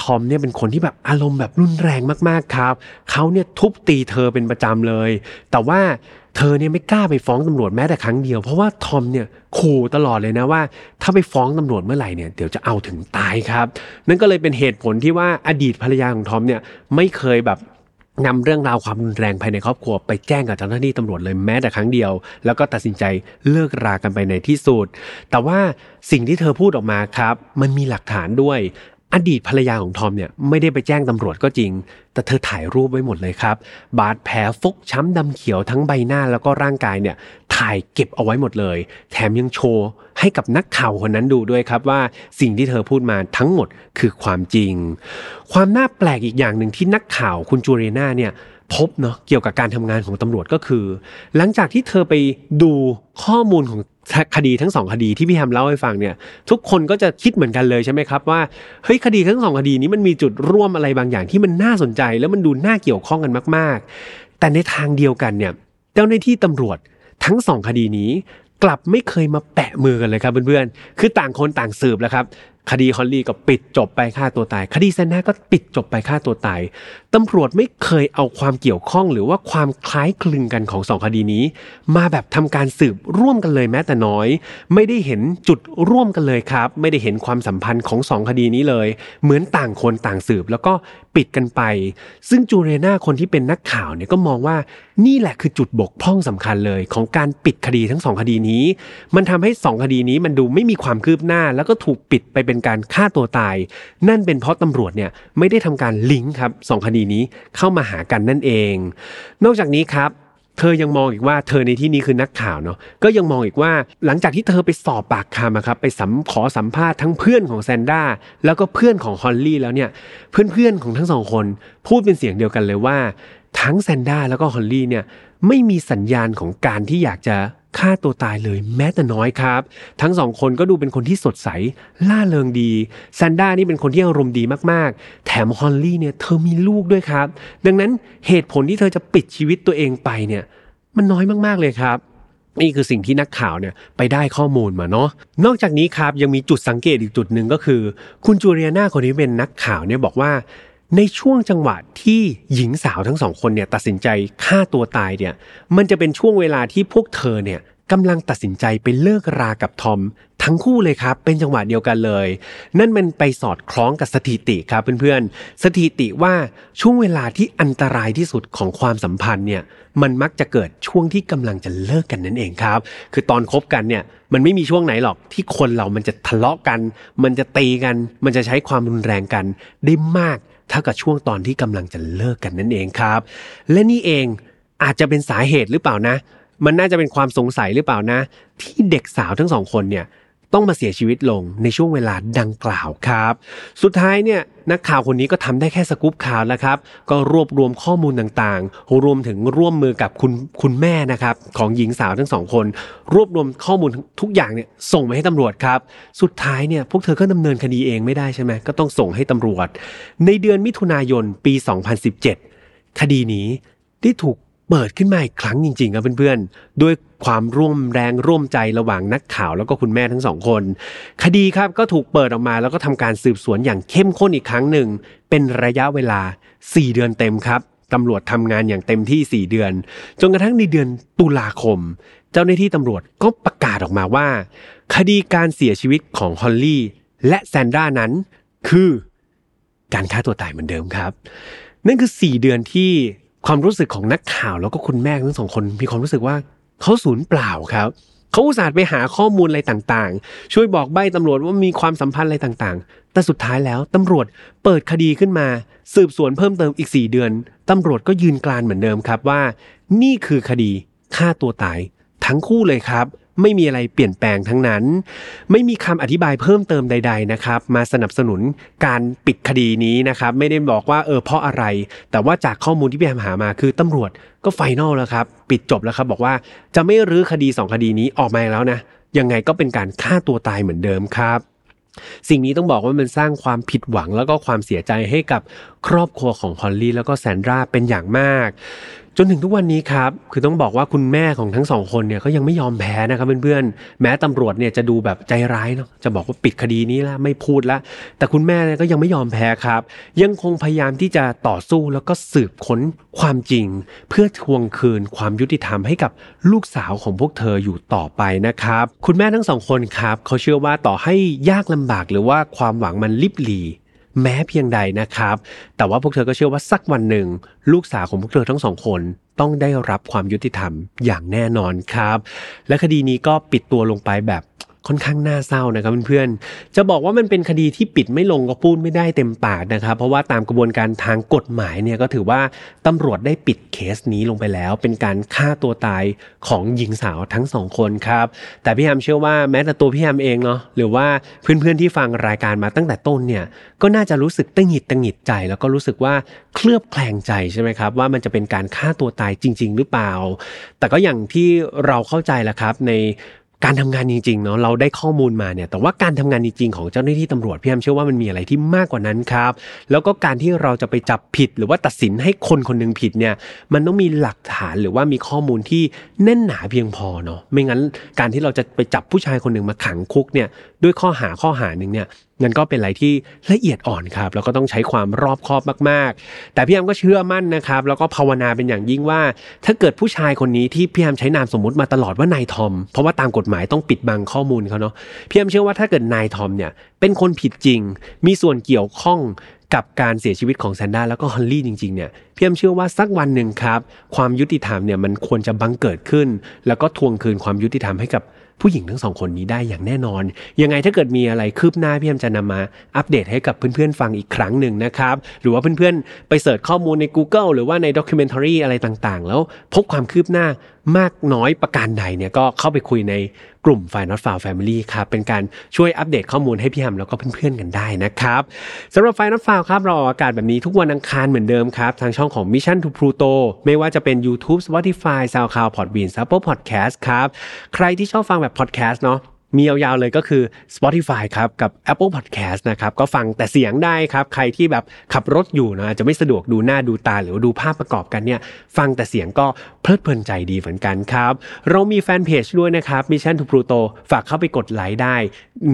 ทอมเนี่ยเป็นคนที่แบบอารมณ์แบบรุนแรงมากๆครับเขาเนี่ยทุบตีเธอเป็นประจำเลย แต่ว่า เธอเนี่ยไม่กล้าไปฟ้องตำรวจแม้แต่ครั้งเดียว เพราะว่าทอมเนี่ยขู่ตลอดเลยนะว่า ถ้าไปฟ้องตำรวจเมื่อไหร่เนี่ยเดี๋ยวจะเอาถึงตายครับ นั่นก็เลยเป็นเหตุผลที่ว่าอดีตภรรยาของทอมเนี่ยไม่เคยแบบนำเรื่องราวความรุนแรงภายในครอบครัวไปแจ้งกับเจ้าหน้าที่ตำรวจเลยแม้แต่ครั้งเดียว แล้วก็ตัดสินใจเลิกรากันไปในที่สุด แต่ว่าสิ่งที่เธอพูดออกมาครับ มันมีหลักฐานด้วย อดีตภรรยาของทอมเนี่ยไม่ได้ไปแจ้งตำรวจก็จริง แต่เธอถ่ายรูปไว้หมดเลยครับ บาดแผลฟกช้ำดำเขียวทั้งใบหน้าแล้วก็ร่างกายเนี่ยถ่ายเก็บเอาไว้หมดเลย แถมยังโชว์ให้กับนักข่าวคนนั้นดูด้วยครับว่าสิ่งที่เธอพูดมาทั้งหมดคือความจริง ความน่าแปลกอีกอย่างหนึ่งที่นักข่าวคุณจูเรนาเนี่ย พบเนาะเกี่ยวกับการทำงานของตำรวจก็คือ หลังจากที่เธอไปดูข้อมูลของคดีทั้งสองคดีที่พี่แฮมเล่าให้ฟังเนี่ย ทุกคนก็จะคิดเหมือนกันเลยใช่ไหมครับว่าเฮ้ยคดีทั้งสองคดีนี้มันมีจุดร่วมอะไรบางอย่างที่มันน่าสนใจ แล้วมันดูน่าเกี่ยวข้องกันมาก ๆ แต่ในทางเดียวกันเนี่ยเจ้าหน้าที่ตำรวจทั้งสองคดีนี้กลับไม่เคยมาแปะมือกันเลยครับเพื่อนๆ คือต่างคนต่างสืบแล้วครับ คดีฮอลลี่ก็ปิดจบไปฆ่าตัวตาย คดีแซนนาก็ปิดจบไปฆ่าตัวตายตำรวจไม่เคยเอาความเกี่ยวข้องหรือว่าความคล้ายคลึงกันของสองคดีนี้ มาแบบทำการสืบร่วมกันเลยแม้แต่น้อย ไม่ได้เห็นจุดร่วมกันเลยครับ ไม่ได้เห็นความสัมพันธ์ของสองคดีนี้เลย เหมือนต่างคนต่างสืบแล้วก็ปิดกันไป ซึ่งจูเรนาคนที่เป็นนักข่าวเนี่ยก็มองว่านี่แหละคือจุดบกพร่องสำคัญเลย ของการปิดคดีทั้งสองคดีนี้ มันทำให้สองคดีนี้มันดูไม่มีความคืบหน้า แล้วก็ถูกปิดไปเป็นการฆ่าตัวตาย นั่นเป็นเพราะตำรวจเนี่ยไม่ได้ทำการลิงก์ครับสองคดีนี้เข้ามาหากันนั่นเอง นอกจากนี้ครับเธอยังมองอีกว่าเธอในที่นี้คือนักข่าวเนาะก็ยังมองอีกว่าหลังจากที่เธอไปสอบปากคำครับไปสัมขอสัมภาษณ์ทั้งเพื่อนของแซนด้าแล้วก็เพื่อนของฮอลลี่แล้วเนี่ยเพื่อนๆของทั้งสองคนพูดเป็นเสียงเดียวกันเลยว่า ทั้งแซนด้าแล้วก็ฮอลลี่เนี่ยไม่มีสัญญาณของการที่อยากจะฆ่าตัวตายเลยแม้แต่น้อยครับ ทั้งสองคนก็ดูเป็นคนที่สดใส ล่าเริงดีแซนด้านี่เป็นคนที่อารมณ์ดีมากๆ แถมฮอลลี่เนี่ยเธอมีลูกด้วยครับ ดังนั้นเหตุผลที่เธอจะปิดชีวิตตัวเองไปเนี่ยมันน้อยมากๆเลยครับ นี่คือสิ่งที่นักข่าวเนี่ยไปได้ข้อมูลมาเนาะนอกจากนี้ครับยังมีจุดสังเกตอีกจุดหนึ่งก็คือ คุณจูเรียนาคนนี้เป็นนักข่าวเนี่ยบอกว่า ในช่วงจังหวะที่หญิงสาวทั้งสองคนเนี่ยตัดสินใจฆ่าตัวตายเนี่ยมันจะเป็นช่วงเวลาที่พวกเธอเนี่ยกำลังตัดสินใจไปเลิกรากับทอม ทั้งคู่เลยครับ เป็นจังหวะเดียวกันเลย นั่นมันไปสอดคล้องกับสถิติครับเพื่อนๆ สถิติว่าช่วงเวลาที่อันตรายที่สุดของความสัมพันธ์เนี่ยมันมักจะเกิดช่วงที่กำลังจะเลิกกันนั่นเองครับ คือตอนคบกันเนี่ยมันไม่มีช่วงไหนหรอกที่คนเรามันจะทะเลาะกัน มันจะตีกัน มันจะใช้ความรุนแรงกันได้มาก เท่ากับช่วงตอนที่กำลังจะเลิกกันนั่นเองครับ และนี่เองอาจจะเป็นสาเหตุหรือเปล่านะ มันน่าจะเป็นความสงสัยหรือเปล่านะ ที่เด็กสาวทั้งสองคนเนี่ย ต้องมาเสียชีวิตลงในช่วงเวลาดังกล่าวครับ สุดท้ายเนี่ยนักข่าวคนนี้ก็ทำได้แค่สกู๊ปข่าวแล้วครับ ก็รวบรวมข้อมูลต่างๆ รวมถึงร่วมมือกับคุณคุณแม่นะครับของหญิงสาวทั้งสองคน รวบรวมข้อมูลทุกอย่างเนี่ยส่งไปให้ตำรวจครับ สุดท้ายเนี่ยพวกเธอก็ดำเนินคดีเองไม่ได้ใช่ไหมก็ต้องส่งให้ตำรวจ ในเดือนมิถุนายนปี 2017 คดีนี้ได้ถูก เปิดขึ้นมาอีกครั้งจริงๆครับเพื่อนๆ ด้วยความร่วมแรงร่วมใจระหว่างนักข่าวแล้วก็คุณแม่ทั้งสองคน คดีครับก็ถูกเปิดออกมาแล้วก็ทำการสืบสวนอย่างเข้มข้นอีกครั้งหนึ่ง เป็นระยะเวลา 4 เดือนเต็มครับตำรวจทำงานอย่างเต็มที่ 4 เดือน จนกระทั่งในเดือนตุลาคม เจ้าหน้าที่ตำรวจก็ประกาศออกมาว่า คดีการเสียชีวิตของฮอลลี่และแซนดรานั้น คือการฆ่าตัวตายเหมือนเดิมครับ นั่นคือ 4 เดือนที่ ความรู้สึกของนักข่าวแล้วก็คุณแม่ทั้งสองคนมีความรู้สึกว่าเขาสูญเปล่าครับเขาอุตส่าห์ไปหาข้อมูลอะไรต่างๆ ช่วยบอกใบ้ตำรวจว่ามีความสัมพันธ์อะไรต่างๆ แต่สุดท้ายแล้วตำรวจเปิดคดีขึ้นมา สืบสวนเพิ่มเติมอีก 4 เดือนตำรวจก็ยืนกลานเหมือนเดิมครับว่า นี่คือคดีฆ่าตัวตายทั้งคู่เลยครับ ไม่มีอะไรเปลี่ยนแปลงทั้งนั้น ไม่มีคำอธิบายเพิ่มเติมใด ๆนะครับ มาสนับสนุนการปิดคดีนี้นะครับไม่ได้บอกว่าเออเพราะอะไร แต่ว่าจากข้อมูลที่พี่แฮมหามาคือตำรวจก็ไฟนอลแล้วครับปิดจบแล้วครับบอกว่าจะไม่รื้อคดี 2 คดีนี้ออกมาแล้วนะยังไงก็เป็นการฆ่าตัวตายเหมือนเดิมครับสิ่งนี้ต้องบอกว่ามันสร้างความผิดหวังแล้วก็ความเสียใจให้กับครอบครัวของพอลลี่แล้วก็แซนดราเป็นอย่างมาก จนถึงทุกวันนี้ครับ คือต้องบอกว่าคุณแม่ของทั้งสองคนเนี่ยก็ยังไม่ยอมแพ้นะครับเพื่อนๆ แม้ตำรวจเนี่ยจะดูแบบใจร้ายเนาะ จะบอกว่าปิดคดีนี้ล้วไม่พูดละ แต่คุณแม่เนี่ยก็ยังไม่ยอมแพ้ครับ ยังคงพยายามที่จะต่อสู้แล้วก็สืบค้นความจริง เพื่อทวงคืนความยุติธรรมให้กับลูกสาวของพวกเธออยู่ต่อไปนะครับ คุณแม่ทั้งสองคนครับเขาเชื่อว่าต่อให้ยากลำบากหรือว่าความหวังมันลิบหลี แม้เพียงใดนะครับ แต่ว่าพวกเธอก็เชื่อว่าสักวันหนึ่ง ลูกสาวของพวกเธอทั้งสองคนต้องได้รับความยุติธรรมอย่างแน่นอนครับ และคดีนี้ก็ปิดตัวลงไปแบบ ค่อนข้างน่าเศร้านะครับเพื่อนๆ จะบอกว่ามันเป็นคดีที่ปิดไม่ลงก็พูดไม่ได้เต็มปากนะครับ เพราะว่าตามกระบวนการทางกฎหมายเนี่ยก็ถือว่าตำรวจได้ปิดเคสนี้ลงไปแล้ว เป็นการฆ่าตัวตายของหญิงสาวทั้งสองคนครับ แต่พี่แฮมเชื่อว่าแม้แต่ตัวพี่แฮมเองเนาะหรือว่าเพื่อนๆที่ฟังรายการมาตั้งแต่ต้นเนี่ยก็น่าจะรู้สึกตังหิดตังหิดใจ แล้วก็รู้สึกว่าเคลือบแคลงใจใช่ไหมครับว่ามันจะเป็นการฆ่าตัวตายจริง ๆ หรือเปล่า แต่ก็อย่างที่เราเข้าใจแหละครับใน การทำงานจริงๆเนาะเราได้ข้อมูลมาเนี่ยแต่ว่าการทำงานจริงๆของเจ้าหน้าที่ตำรวจพี่แอมเชื่อว่ามันมีอะไรที่มากกว่านั้นครับแล้วก็การที่เราจะไปจับผิดหรือว่าตัดสินให้คนคนนึงผิดเนี่ยมันต้องมีหลักฐานหรือว่ามีข้อมูลที่แน่นหนาเพียงพอเนาะไม่งั้นการที่เราจะไปจับผู้ชายคนหนึ่งมาขังคุกเนี่ยด้วยข้อหาข้อหาหนึ่งเนี่ยนั่นก็เป็นอะไรที่ละเอียดอ่อนครับแล้วก็ต้องใช้ความรอบคอบมากๆ แต่พี่แอมก็เชื่อมั่นนะครับแล้วก็ภาวนาเป็นอย่างยิ่งว่า ถ้าเกิดผู้ชายคนนี้ที่พี่แอมใช้นามสมมติมาตลอดว่านายทอม เพราะว่าตามกฎหมายต้องปิดบังข้อมูลเขาเนาะพี่แอมเชื่อว่าถ้าเกิดนายทอมเนี่ยเป็นคนผิดจริง มีส่วนเกี่ยวข้องกับการเสียชีวิตของแซนด้าแล้วก็ฮอลลี่จริงๆเนี่ยพี่แอมเชื่อว่าสักวันหนึ่งครับ ความยุติธรรมเนี่ยมันควรจะบังเกิดขึ้น แล้วก็ทวงคืนความยุติธรรมให้กับ ผู้หญิงทั้งสองคนนี้ได้อย่างแน่นอน ยังไงถ้าเกิดมีอะไรคืบหน้าพี่แอมจะนำมาอัปเดตให้กับเพื่อนๆฟังอีกครั้งหนึ่งนะครับ หรือว่าเพื่อนๆไปเสิร์ชข้อมูลใน Google หรือว่าในด็อกิเมนทารีอะไรต่างๆ แล้วพบความคืบหน้า มากน้อยประการใดเนี่ยก็เข้าไปคุยในกลุ่ม f i n a l f i l e Family ครับ เป็นการช่วยอัปเดตข้อมูลให้พี่ฮัมแล้วก็เพื่อนๆกันได้นะครับสำหรับ f i n a l f i l e ครับเราออกอากาศแบบนี้ทุกวันอังคารเหมือนเดิมครับ ทางช่องของ Mission to Pluto ไม่ว่าจะเป็น YouTube Spotify SoundCloud Podbean Apple Podcast ครับ ใครที่ชอบฟังแบบ podcast เนาะ มียาวๆเลยก็คือ Spotify ครับกับ Apple Podcast นะครับก็ฟังแต่เสียงได้ครับใครที่แบบขับรถอยู่นะจะไม่สะดวกดูหน้าดูตาหรือดูภาพประกอบกันเนี่ยฟังแต่เสียงก็เพลิดเพลินใจดีเหมือนกันครับเรามีแฟนเพจด้วยนะครับ Mission to Pluto ฝากเข้าไปกดไลค์ได้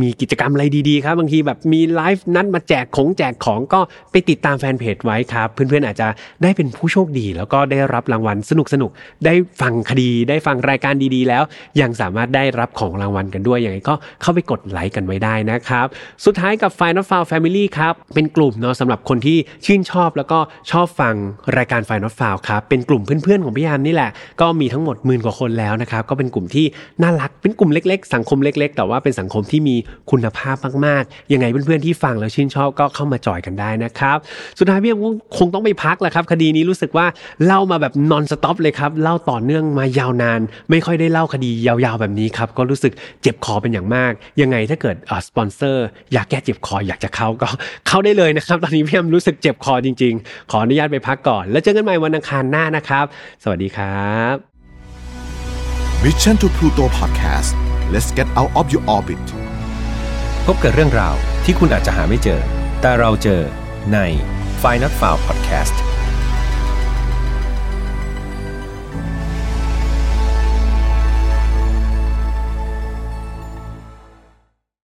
มีกิจกรรมอะไรดีๆครับบางทีแบบมีไลฟ์นัดมาแจกของแจกของก็ไปติดตามแฟนเพจไว้ครับเพื่อนๆอาจจะได้เป็นผู้โชคดี แล้วก็ได้รับรางวัลสนุกๆได้ฟังคดีได้ฟังรายการดีๆ แล้วยังสามารถได้รับของรางวัลกันด้วยยังไงก็เข้าไปกดไลค์กันไว้ได้นะครับ สุดท้ายกับ Final f i l e Family ครับ เป็นกลุ่มเนาะสำหรับคนที่ชื่นชอบแล้วก็ชอบฟังรายการ Final f i l e ครับ เป็นกลุ่มเพื่อนๆของพี่ยามนี่แหละ ก็มีทั้งหมดหมื่นกว่าคนแล้วนะครับ ก็เป็นกลุ่มที่น่ารัก เป็นกลุ่มเล็กๆ สังคมเล็ก ๆ แต่ว่าเป็นสังคมที่มีคุณภาพมากๆ ยังไงเพื่อนๆที่ฟังแล้วชื่นชอบก็เข้ามาจอยกันได้นะครับ สุดท้ายพี่ยมคงต้องไปพักแหละครับ คดีนี้รู้สึกว่าเล่ามาแบบ non-stop เลยครับ เล่าต่อเนื่องมายาวนาน ไม่ค่อยได้เล่าคดียาวๆแบบนี้ครับ ก็รู้สึกเจ็บคอเป็นอย่างมาก ยังไงถ้าเกิดสปอนเซอร์อยากแก้เจ็บคออยากจะเข้าก็เข้าได้เลยนะครับ ตอนนี้พี่ยมรู้สึกเจ็บคอจริง ๆ ขออนุญาตไปพักก่อน แล้วเจอกันใหม่วันอังคารหน้านะครับ สวัสดีครับ Mission to Pluto Podcast let's get out of your orbit พบกับเรื่องราวที่คุณอาจจะหาไม่เจอ แต่เราเจอใน f i n a l f i l e Podcast